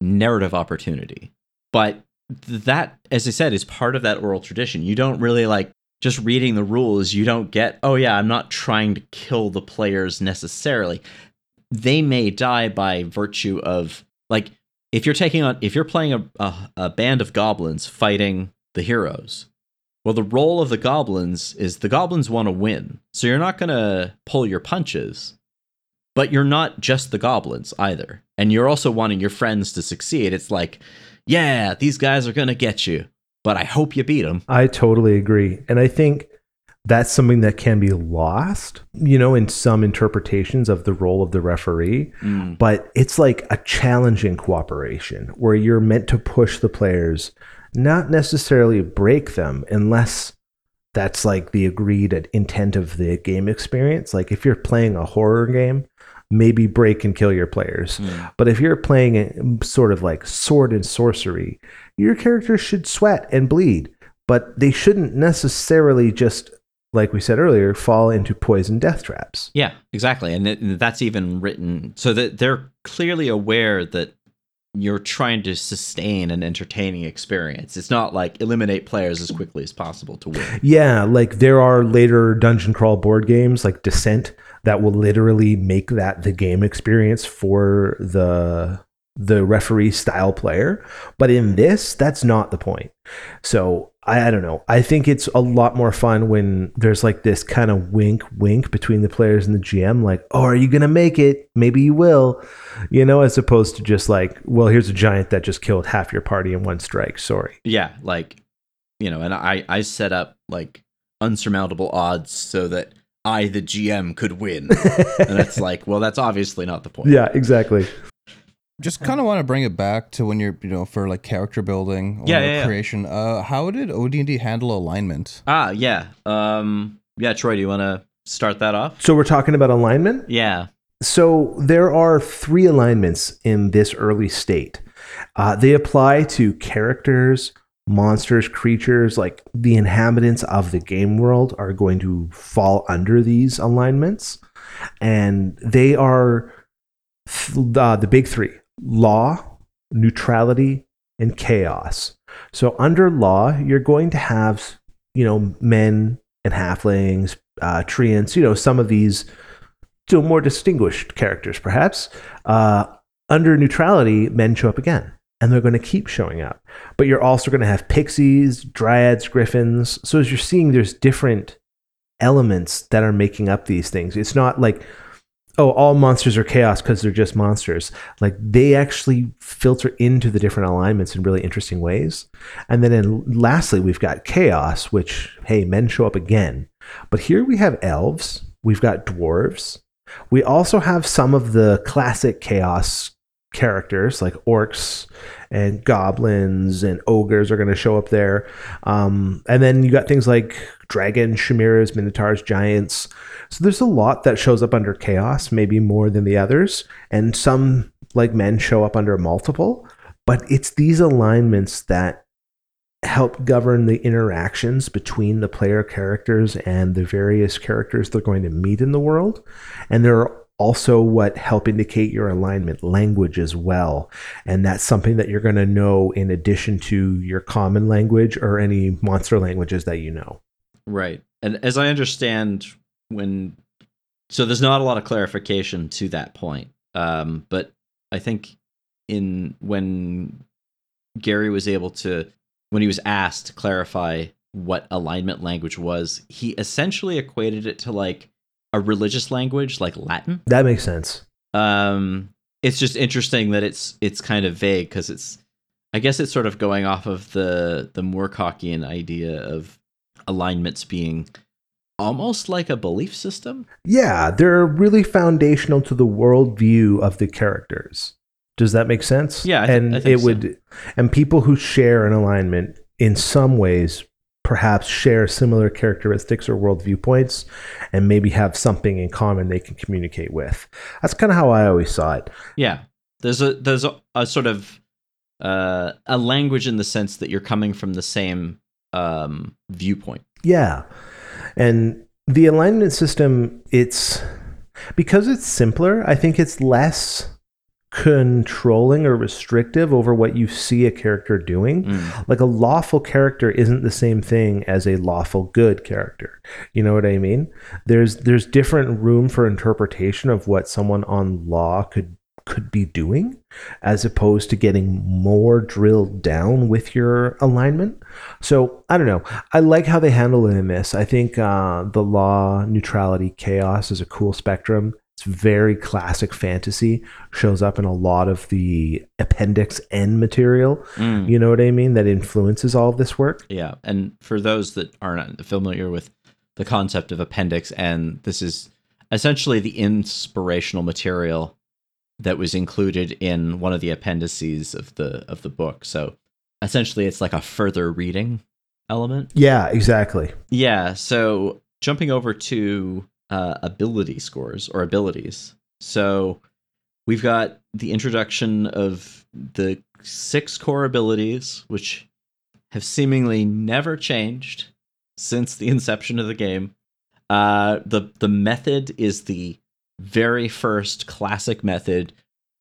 narrative opportunity. But that, as I said, is part of that oral tradition. You don't really like just reading the rules, you don't get, oh, yeah, I'm not trying to kill the players necessarily. they may die by virtue of like if you're taking on if you're playing a, a, a band of goblins fighting the heroes well the role of the goblins is the goblins want to win so you're not going to pull your punches but you're not just the goblins either and you're also wanting your friends to succeed it's like yeah these guys are going to get you but i hope you beat them I totally agree. And I think that's something that can be lost, you know, in some interpretations of the role of the referee. Mm. But it's like a challenging cooperation where you're meant to push the players, not necessarily break them, unless that's like the agreed intent of the game experience. Like if you're playing a horror game, maybe break and kill your players. Mm. But if you're playing it sort of like sword and sorcery, your characters should sweat and bleed, but they shouldn't necessarily just, like we said earlier, fall into poison death traps. Yeah, exactly. And, it, and that's even written so that they're clearly aware that you're trying to sustain an entertaining experience. It's not like eliminate players as quickly as possible to win. Yeah, like there are later dungeon crawl board games like Descent that will literally make that the game experience for the the referee style player. But in this, that's not the point. So I, I don't know. I think it's a lot more fun when there's like this kind of wink wink between the players and the GM, like, oh, are you gonna make it? Maybe you will. You know, as opposed to just like, well, here's a giant that just killed half your party in one strike. Sorry. Yeah, like you know, and I I set up like unsurmountable odds so that I the GM could win. [laughs] and it's like, well, that's obviously not the point. yeah, exactly. Just kind of want to bring it back to when you're, you know, for like character building or Yeah, yeah, yeah. creation. Uh, how did OD&D handle alignment? Ah, yeah. Um yeah, Troy, do you want to start that off? So we're talking about alignment. Yeah. So there are three alignments in this early state. Uh, they apply to characters, monsters, creatures, like the inhabitants of the game world are going to fall under these alignments. And they are uh, the big three law, neutrality, and chaos. So under law, you're going to have, you know, men and halflings, uh, treants, you know, some of these to more distinguished characters, perhaps. Uh, under neutrality, men show up again, and they're going to keep showing up. But you're also going to have pixies, dryads, griffins. So as you're seeing, there's different elements that are making up these things. It's not like, oh, all monsters are chaos because they're just monsters. Like they actually filter into the different alignments in really interesting ways. And then in, lastly, we've got chaos, which, hey, men show up again. But here we have elves, we've got dwarves, we also have some of the classic chaos characters like orcs and goblins and ogres are going to show up there. Um, and then you got things like dragons, chimeras, minotaurs, giants. So there's a lot that shows up under chaos, maybe more than the others. And some, like men, show up under multiple. But it's these alignments that help govern the interactions between the player characters and the various characters they're going to meet in the world. And they're also what help indicate your alignment language as well. And that's something that you're going to know in addition to your common language or any monster languages that you know. Right. And as I understand when so there's not a lot of clarification to that point. Um, but I think in when Gary was able to when he was asked to clarify what alignment language was, he essentially equated it to like a religious language like Latin. That makes sense. Um, it's just interesting that it's it's kind of vague because it's I guess it's sort of going off of the the Moorcockian idea of alignments being almost like a belief system. Yeah, they're really foundational to the worldview of the characters. Does that make sense? Yeah, I thi- and it would, and people who share an alignment in some ways perhaps share similar characteristics or world viewpoints, and maybe have something in common they can communicate with. That's kind of how I always saw it. Yeah, there's a there's a, a sort of uh, a language in the sense that you're coming from the same um, viewpoint. Yeah. And the alignment system, it's because it's simpler, I think it's less controlling or restrictive over what you see a character doing. Mm. Like a lawful character isn't the same thing as a lawful good character. You know what I mean? There's there's different room for interpretation of what someone on law could could be doing as opposed to getting more drilled down with your alignment. So I don't know. I like how they handle it in this. I think uh, the law, neutrality, chaos is a cool spectrum. It's very classic fantasy. Shows up in a lot of the appendix N material. Mm. You know what I mean? That influences all of this work. Yeah, and for those that aren't familiar with the concept of appendix N, this is essentially the inspirational material that was included in one of the appendices of the of the book. So essentially, it's like a further reading element. Yeah, exactly. Yeah. So jumping over to uh, ability scores or abilities. So we've got the introduction of the six core abilities, which have seemingly never changed since the inception of the game. Uh, the the method is the very first classic method,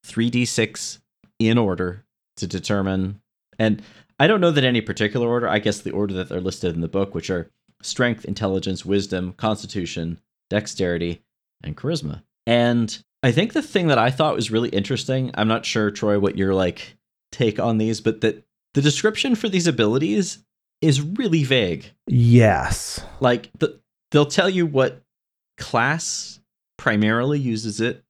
3d6 in order to determine and I don't know that any particular order, I guess the order that they're listed in the book, which are strength, intelligence, wisdom, constitution, dexterity, and charisma. And I think the thing that I thought was really interesting, I'm not sure, Troy, what your like take on these, but that the description for these abilities is really vague. Yes. Like the, they'll tell you what class primarily uses it,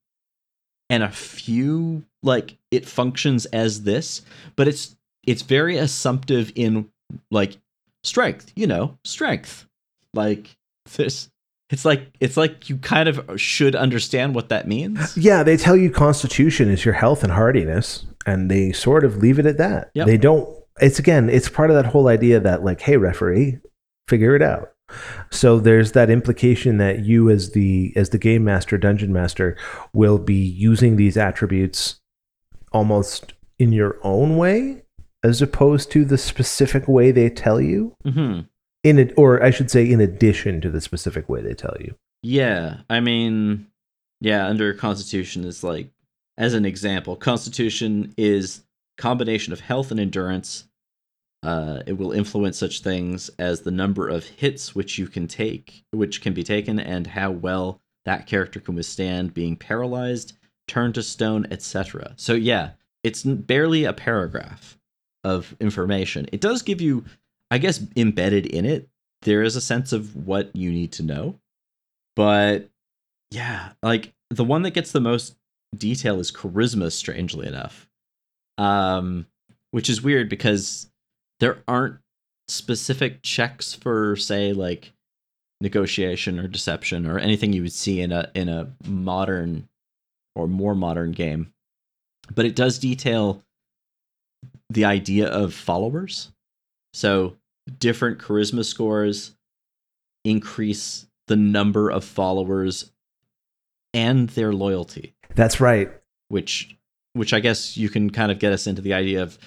and a few like it functions as this, but it's it's very assumptive in like strength, you know, strength. Like [laughs] this it's like it's like you kind of should understand what that means. Yeah, they tell you constitution is your health and hardiness, and they sort of leave it at that. Yep. They don't. It's again, it's part of that whole idea that like, hey, referee, figure it out. So there's that implication that you, as the as the game master, dungeon master, will be using these attributes almost in your own way, as opposed to the specific way they tell you. hmm In it, or I should say, in addition to the specific way they tell you. Yeah, I mean, yeah, under Constitution is like, as an example, Constitution is combination of health and endurance. Uh, it will influence such things as the number of hits which you can take, which can be taken, and how well that character can withstand being paralyzed, turned to stone, etc. So yeah, it's barely a paragraph of information. It does give you, I guess, embedded in it. There is a sense of what you need to know. But yeah like the one that gets the most detail is charisma strangely enough. Um which is weird because there aren't specific checks for say like negotiation or deception or anything you would see in a in a modern or more modern game. But it does detail the idea of followers so different charisma scores increase the number of followers and their loyalty That's right. which which i guess you can kind of get us into the idea of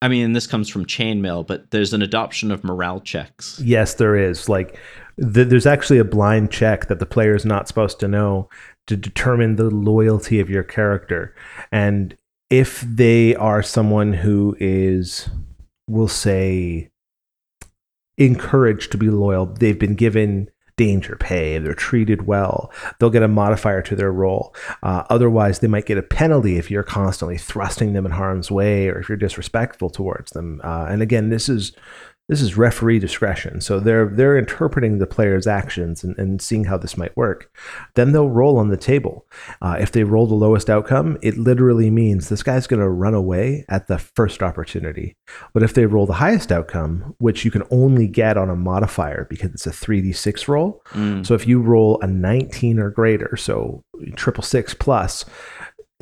i mean this comes from chainmail but there's an adoption of morale checks Yes, there is. Like, th- there's actually a blind check that the player is not supposed to know to determine the loyalty of your character. And if they are someone who is, we'll say, encouraged to be loyal, they've been given danger pay, they're treated well, they'll get a modifier to their role. Uh, otherwise, they might get a penalty if you're constantly thrusting them in harm's way or if you're disrespectful towards them. Uh, and again, this is this is referee discretion. So they're they're interpreting the player's actions and, and seeing how this might work. Then they'll roll on the table. Uh, if they roll the lowest outcome, it literally means this guy's going to run away at the first opportunity. But if they roll the highest outcome, which you can only get on a modifier because it's a 3d6 roll, Mm. so if you roll a 19 or greater, so triple six plus,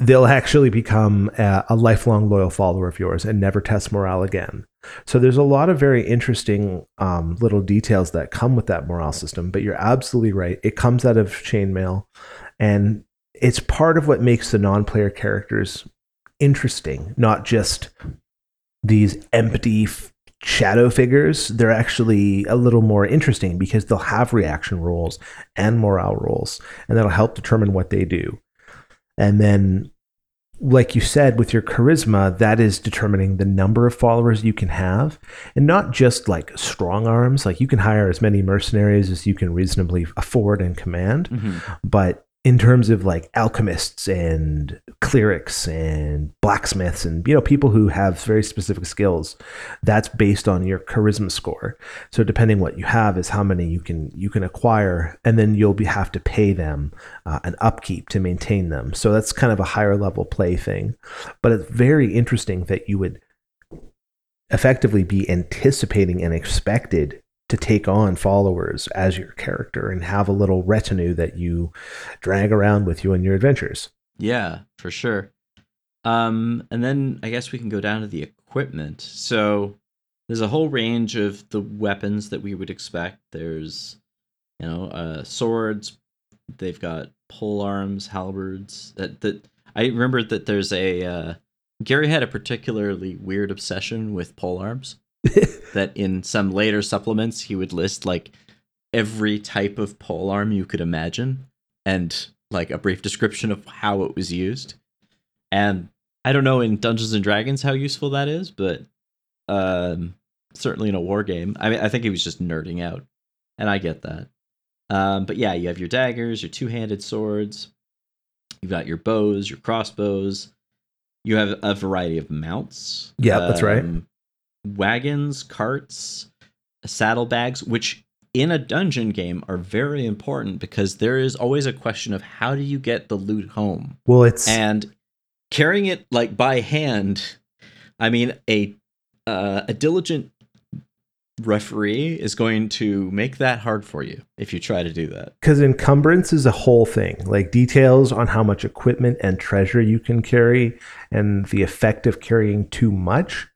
they'll actually become a, a lifelong loyal follower of yours and never test morale again. So there's a lot of very interesting um, little details that come with that morale system. But you're absolutely right; it comes out of chainmail, and it's part of what makes the non-player characters interesting, not just these empty f- shadow figures. They're actually a little more interesting because they'll have reaction rolls and morale rolls, and that'll help determine what they do. And then like you said, with your charisma, that is determining the number of followers you can have, and not just like strong arms. Like you can hire as many mercenaries as you can reasonably afford and command, mm-hmm. but in terms of like alchemists and clerics and blacksmiths and you know people who have very specific skills that's based on your charisma score. So depending what you have is how many you can you can acquire and then you'll be have to pay them uh, an upkeep to maintain them. So that's kind of a higher level play thing. But it's very interesting that you would effectively be anticipating and expected to take on followers as your character and have a little retinue that you drag around with you in your adventures. Yeah, for sure. Um, and then I guess we can go down to the equipment. So there's a whole range of the weapons that we would expect. There's, you know, uh, swords. They've got pole arms, halberds. That that I remember that there's a uh, Gary had a particularly weird obsession with pole arms. [laughs] that in some later supplements he would list like every type of pole arm you could imagine and like a brief description of how it was used. And I don't know in Dungeons and Dragons how useful that is, but um, certainly in a war game, I mean, I think he was just nerding out, and I get that. Um, but yeah, you have your daggers, your two-handed swords. You've got your bows, your crossbows. You have a variety of mounts. Yeah, that's right. Wagons, carts, saddlebags, which in a dungeon game are very important because there is always a question of how do you get the loot home? Well, it's and carrying it like by hand i mean a uh, a diligent referee is going to make that hard for you if you try to do that. Because encumbrance is a whole thing. Like details on how much equipment and treasure you can carry and the effect of carrying too much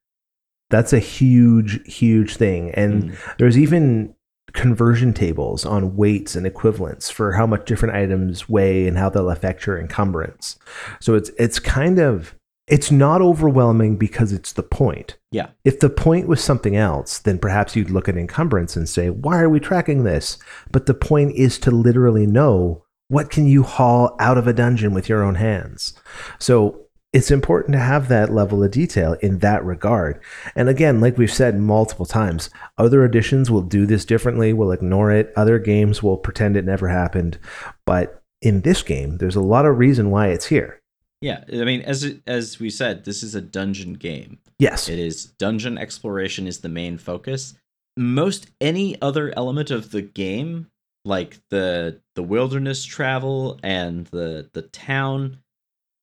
that's a huge huge thing and Mm. there's even conversion tables on weights and equivalents for how much different items weigh and how they'll affect your encumbrance so it's it's kind of it's not overwhelming because it's the point yeah if the point was something else, then perhaps you'd look at encumbrance and say, why are we tracking this? But the point is to literally know what can you haul out of a dungeon with your own hands. So it's important to have that level of detail in that regard. And again, like we've said multiple times, other editions will do this differently, will ignore it. Other games will pretend it never happened. But in this game, there's a lot of reason why it's here. yeah i mean as as we said this is a dungeon game Yes. It is dungeon exploration is the main focus. Most any other element of the game, like the the wilderness travel and the the town,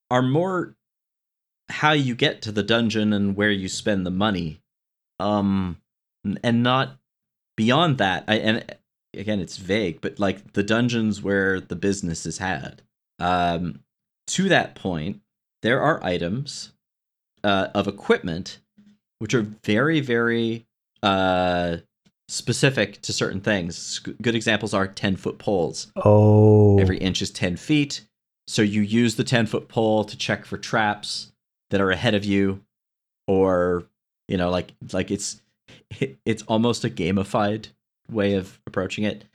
are more how you get to the dungeon and where you spend the money, um, and not beyond that. I, and again, it's vague, but like the dungeons where the business is had. Um, to that point, there are items uh, of equipment which are very very uh specific to certain things good examples are 10 foot poles oh. every inch is 10 feet so you use the 10 foot pole to check for traps that are ahead of you or you know like like it's it's almost a gamified way of approaching it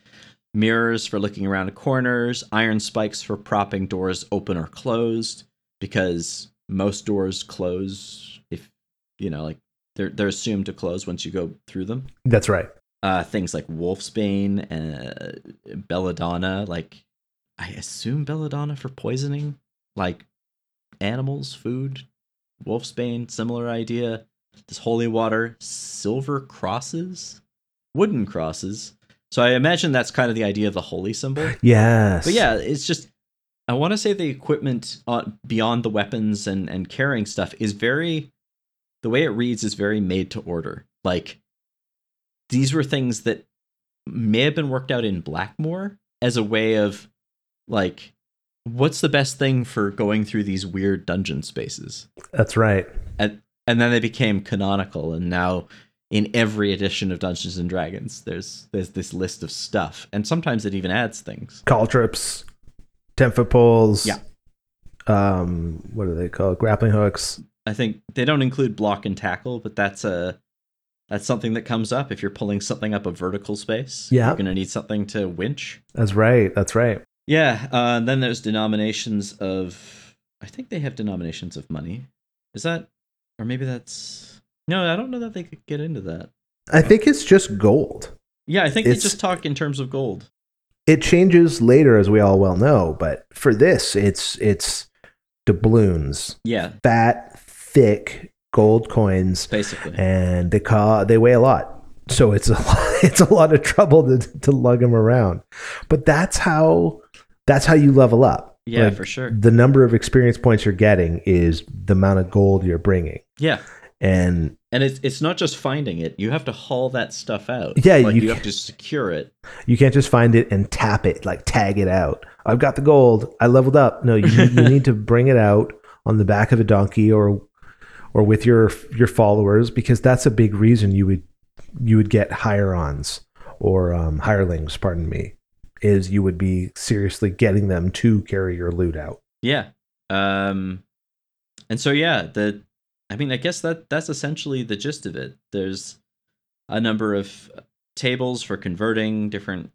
mirrors for looking around corners iron spikes for propping doors open or closed because most doors close if you know like they're they're assumed to close once you go through them That's right. uh things like wolfsbane uh belladonna like i assume belladonna for poisoning like animals food wolfsbane similar idea this holy water silver crosses wooden crosses so i imagine that's kind of the idea of the holy symbol [laughs] Yes. but yeah, it's just I want to say the equipment uh, beyond the weapons and and carrying stuff is very the way it reads is very made to order. Like these were things that may have been worked out in Blackmoor as a way of like what's the best thing for going through these weird dungeon spaces. That's right. And and then they became canonical and now in every edition of Dungeons and Dragons there's there's this list of stuff and sometimes it even adds things. caltrops, ten foot poles. Yeah. Um, what are they called? Grappling hooks. I think they don't include block and tackle, but that's a that's something that comes up if you're pulling something up a vertical space. Yeah. you're gonna need something to winch. That's right. That's right. Yeah, uh, and then there's denominations of I think they have denominations of money. Is that, or maybe that's no? I don't know that they could get into that. I think it's just gold. Yeah, I think they It's- just talk in terms of gold. It changes later, as we all well know, but for this, it's it's doubloons, Yeah, fat, thick gold coins, basically. and they ca- they weigh a lot. So it's a [laughs] lot, it's a lot of trouble to to lug them around. But that's how that's how you level up. yeah, Like, for sure. the number of experience points you're getting is the amount of gold you're bringing. Yeah, And and it's it's not just finding it. You have to haul that stuff out. Yeah, like you you, have to secure it. you can't just find it and tap it, like tag it out. I've got the gold. I leveled up. No, you, you [laughs] need to bring it out on the back of a donkey or or with your your followers because that's a big reason you would you would get hire-ons or um, hirelings, pardon me, is you would be seriously getting them to carry your loot out. Yeah. Um and so yeah, the I mean I guess that that's essentially the gist of it. There's a number of tables for converting different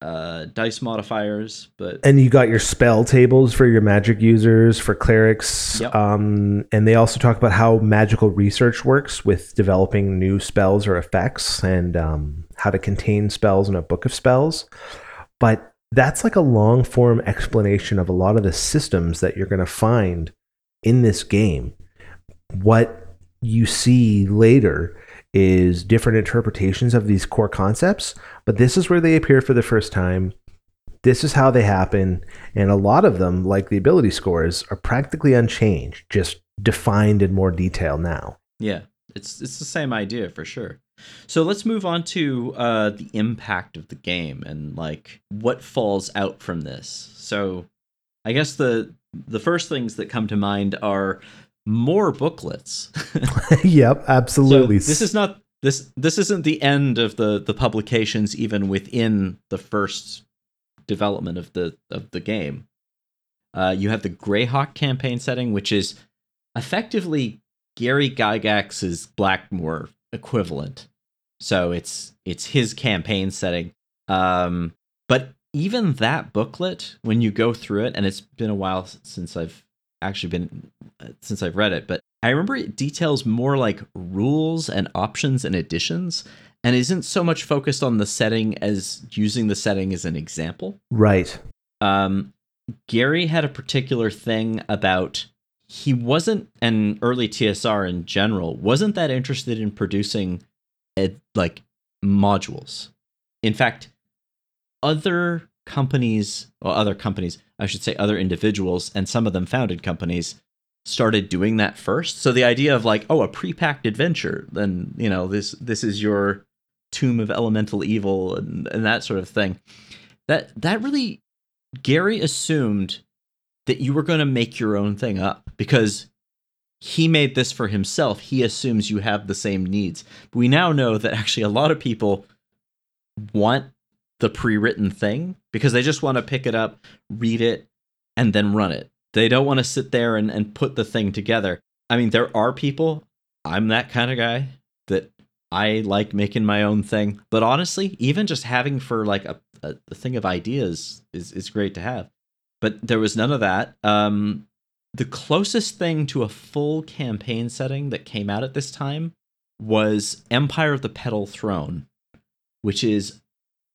uh dice modifiers, but and you got your spell tables for your magic users for clerics Yep. um, and they also talk about how magical research works with developing new spells or effects and um, how to contain spells in a book of spells but that's like a long form explanation of a lot of the systems that you're going to find in this game. What you see later is different interpretations of these core concepts but this is where they appear for the first time. This is how they happen and a lot of them like the ability scores are practically unchanged just defined in more detail now. Yeah, it's it's the same idea for sure. So let's move on to uh the impact of the game and like what falls out from this. So I guess the the first things that come to mind are more booklets. [laughs] yep absolutely So this is not this this isn't the end of the the publications even within the first development of the of the game. Uh, you have the Greyhawk campaign setting, which is effectively Gary Gygax's Blackmoor equivalent. So it's it's his campaign setting. Um, but even that booklet, when you go through it, and it's been a while since I've actually been uh, since I've read it, but I remember it details more like rules and options and additions, and isn't so much focused on the setting as using the setting as an example. right Um, Gary had a particular thing about he wasn't, an early TSR in general wasn't that interested in producing ed, like modules. In fact, other companies, or other companies, I should say, other individuals, and some of them founded companies started doing that first. So the idea of like, oh, a pre-packed adventure, then you know this this is your tomb of elemental evil and, and that sort of thing. That that really Gary assumed that you were going to make your own thing up because he made this for himself. He assumes you have the same needs. But we now know that actually a lot of people want the pre-written thing because they just want to pick it up, read it, and then run it. They don't want to sit there and, and put the thing together. I mean, there are people, I'm that kind of guy that I like making my own thing. But honestly, even just having for like a, a, thing of ideas is, is great to have. But there was none of that. Um, the closest thing to a full campaign setting that came out at this time was Empire of the Petal Throne, which is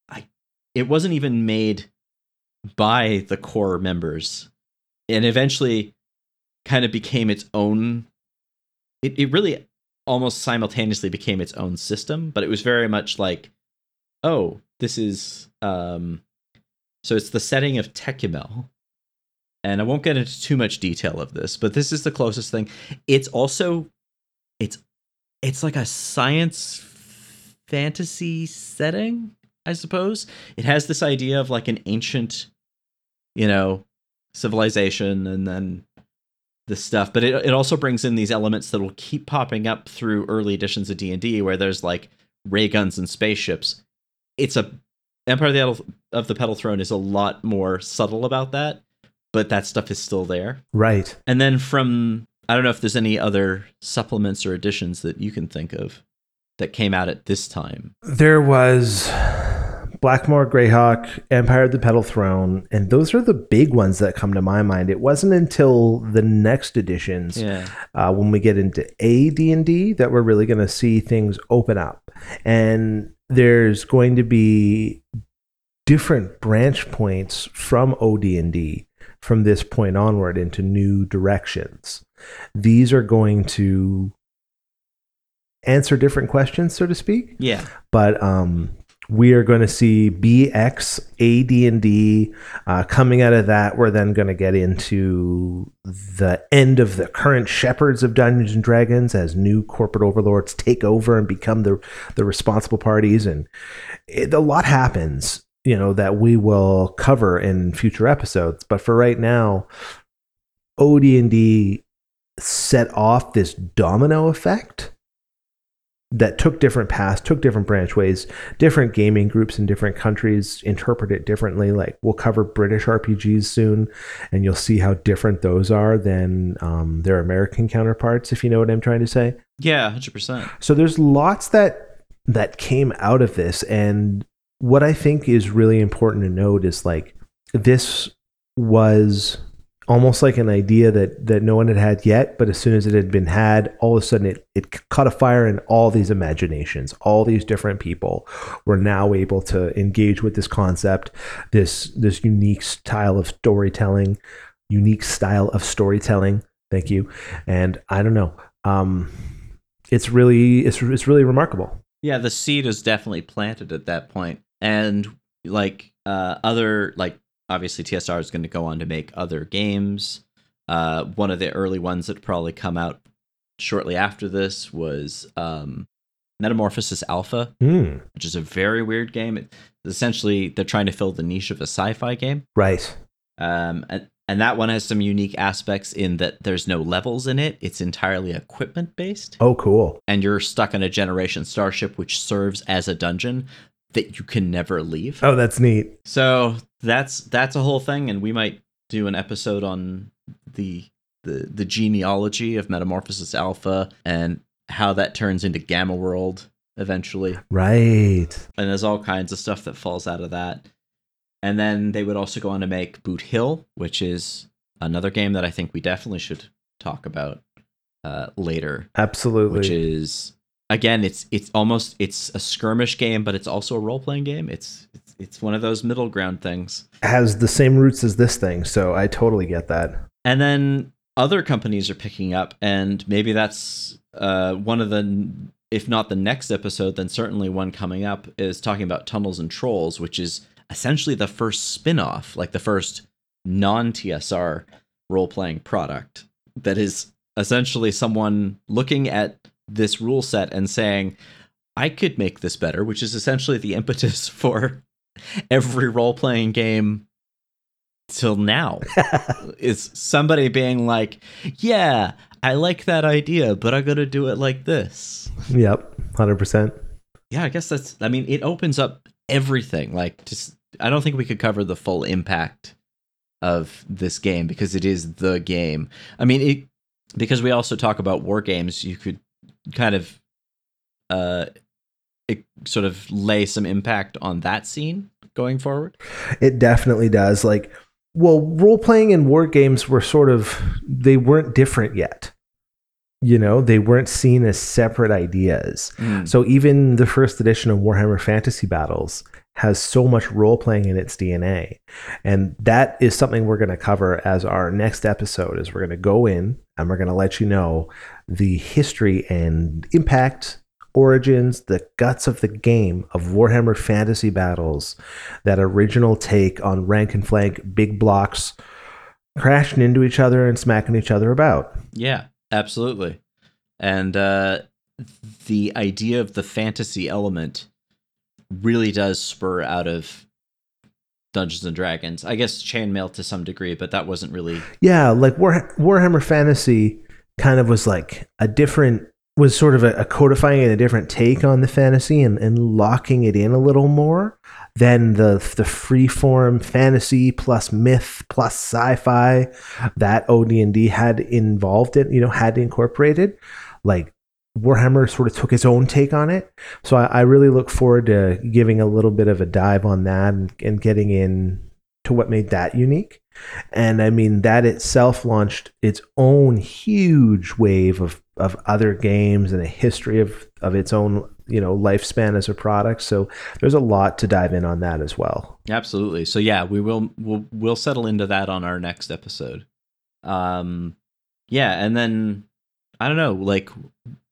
I it wasn't even made by the core members and eventually kind of became its own it, it really almost simultaneously became its own system but it was very much like oh this is um so it's the setting of Tékumel and I won't get into too much detail of this, but this is the closest thing. It's also it's it's like a science fantasy setting, I suppose. It has this idea of like an ancient, you know, civilization and then this stuff, but it it also brings in these elements that will keep popping up through early editions of D&D where there's like ray guns and spaceships. It's a Empire of the, of the Petal Throne is a lot more subtle about that, but that stuff is still there. right And then from I don't know if there's any other supplements or additions that you can think of that came out at this time. there was Blackmoor, Greyhawk, Empire of the Petal Throne, and those are the big ones that come to my mind. It wasn't until the next editions, Yeah. uh, when we get into AD&D, that we're really going to see things open up. And there's going to be different branch points from OD&D from this point onward into new directions. These are going to answer different questions, so to speak Yeah. but um, we are going to see BX, AD&D uh, coming out of that. We're then going to get into the end of the current shepherds of Dungeons and Dragons as new corporate overlords take over and become the the responsible parties, and it, a lot happens. You know that we will cover in future episodes, but for right now, OD&D set off this domino effect that took different paths, took different branchways. Different gaming groups in different countries interpret it differently. Like we'll cover British RPGs soon, and you'll see how different those are than um, their American counterparts. If you know what I'm trying to say. Yeah, 100%. So there's lots that that came out of this, and what I think is really important to note is like this was almost like an idea that that no one had had yet but as soon as it had been had all of a sudden it, it caught a fire in all these imaginations all these different people were now able to engage with this concept this this unique style of storytelling unique style of storytelling. Thank you. And i don't know. Um it's really it's, it's really remarkable. Yeah, the seed is definitely planted at that point. And like uh other like obviously TSR is going to go on to make other games. Uh one of the early ones that probably come out shortly after this was um Metamorphosis Alpha, Hmm. which is a very weird game. It, essentially they're trying to fill the niche of a sci-fi game. right Um, and, and that one has some unique aspects in that there's no levels in it. It's entirely equipment based, oh cool and you're stuck on a generation starship which serves as a dungeon that you can never leave. oh that's neat So that's that's a whole thing, and we might do an episode on the the the genealogy of Metamorphosis Alpha and how that turns into Gamma World eventually right and there's all kinds of stuff that falls out of that. And then they would also go on to make Boot Hill, which is another game that I think we definitely should talk about uh, later. absolutely Which is again, it's it's almost it's a skirmish game, but it's also a role playing game. It's, it's it's one of those middle ground things. has the same roots as this thing so i totally get that And then other companies are picking up, and maybe that's uh, one of the, if not the next episode, then certainly one coming up is talking about Tunnels and Trolls, which is essentially the first spin off, like the first non TSR role playing product that is essentially someone looking at this rule set and saying, I could make this better, which is essentially the impetus [laughs] for every role playing game till now [laughs] is somebody being like, "Yeah, I like that idea, but I'm going to do it like this." yep 100% Yeah, I guess that's. I mean, it opens up everything. Like, just I don't think we could cover the full impact of this game because it is the game. I mean, it because we also talk about war games. You could kind of uh, it sort of lay some impact on that scene going forward. It definitely does. Like, well, role playing and war games were sort of they weren't different yet. You know, they weren't seen as separate ideas. So even the first edition of Warhammer Fantasy Battles has so much role playing in its DNA. And that is something we're going to cover as our next episode is we're going to go in and we're going to let you know the history and impact origins, the guts of the game of Warhammer Fantasy Battles, that original take on rank and flank big blocks crashing into each other and smacking each other about. Yeah, absolutely. And uh, the idea of the fantasy element really does spur out of Dungeons and Dragons. I guess chainmail to some degree, but that wasn't really. Yeah, like War, Warhammer Fantasy kind of was like a different was sort of a, a codifying and a different take on the fantasy and, and locking it in a little more than the the freeform fantasy plus myth plus sci-fi that OD&D had involved it, you know, had incorporated. Like Warhammer sort of took its own take on it. So I, I really look forward to giving a little bit of a dive on that and, and getting in to what made that unique. And I mean, that itself launched its own huge wave of, of other games and a history of, of its own, you know, lifespan as a product. So there's a lot to dive in on that as well. Absolutely. So yeah, we will we'll we'll settle into that on our next episode. Um yeah, and then I don't know, like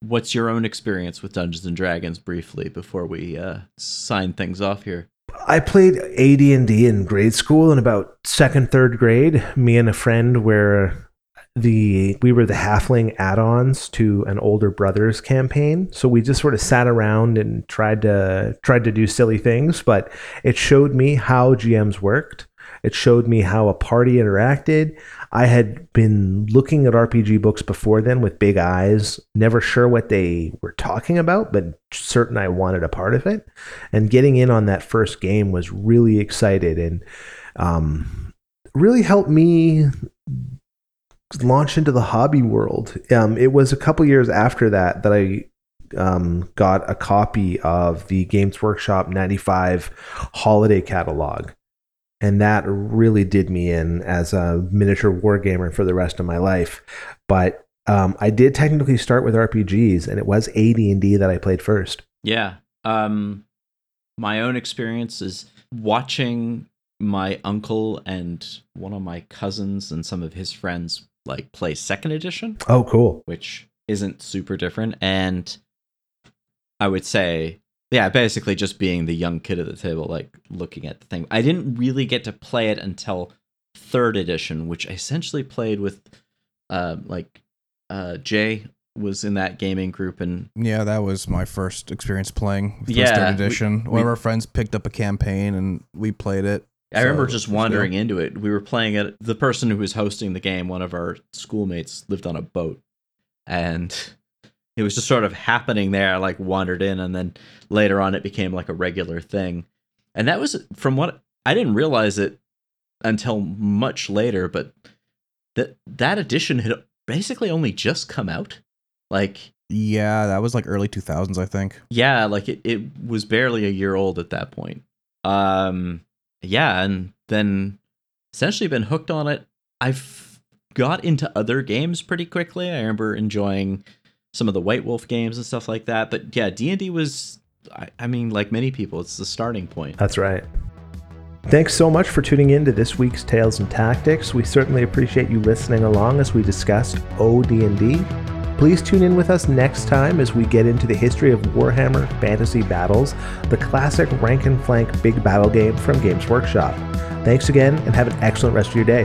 what's your own experience with Dungeons and Dragons briefly before we uh sign things off here? I played AD&D in grade school in about second, third grade. Me and a friend were the we were the halfling add-ons to an older brother's campaign. So we just sort of sat around and tried to tried to do silly things, but it showed me how GMs worked. It showed me how a party interacted. I had been looking at RPG books before then with big eyes, never sure what they were talking about, but certain I wanted a part of it. And getting in on that first game was really excited and um, really helped me launch into the hobby world. Um, it was a couple years after that that I um, got a copy of the Games Workshop 95 holiday catalog and that really did me in as a miniature wargamer for the rest of my life. But um, I did technically start with RPGs, and it was AD and D that I played first. Yeah, um, my own experience is watching my uncle and one of my cousins and some of his friends like play second edition. Oh, cool! Which isn't super different, and I would say yeah, basically just being the young kid at the table, like looking at the thing. I didn't really get to play it until third edition, which I essentially played with, uh, like, uh, Jay was in that gaming group, and yeah, that was my first experience playing. First yeah, third edition. We, One of our friends picked up a campaign and we played it. I so remember just wandering into it. We were playing it. The person who was hosting the game, one of our schoolmates, lived on a boat, and it was just sort of happening there. I like wandered in, and then later on, it became like a regular thing. And that was from what I didn't realize it until much later, but that that edition had basically only just come out. Like, yeah, that was like early 2000s, I think. Yeah, like it, it was barely a year old at that point. Um, yeah, and then essentially been hooked on it. I've got into other games pretty quickly. I remember enjoying some of the White Wolf games and stuff like that. But yeah, D and D was, I, I mean, like many people, it's the starting point. That's right. Thanks so much for tuning in to this week's Tales and Tactics. We certainly appreciate you listening along as we discussed OD&D. Please tune in with us next time as we get into the history of Warhammer Fantasy Battles, the classic rank and flank big battle game from Games Workshop. Thanks again and have an excellent rest of your day.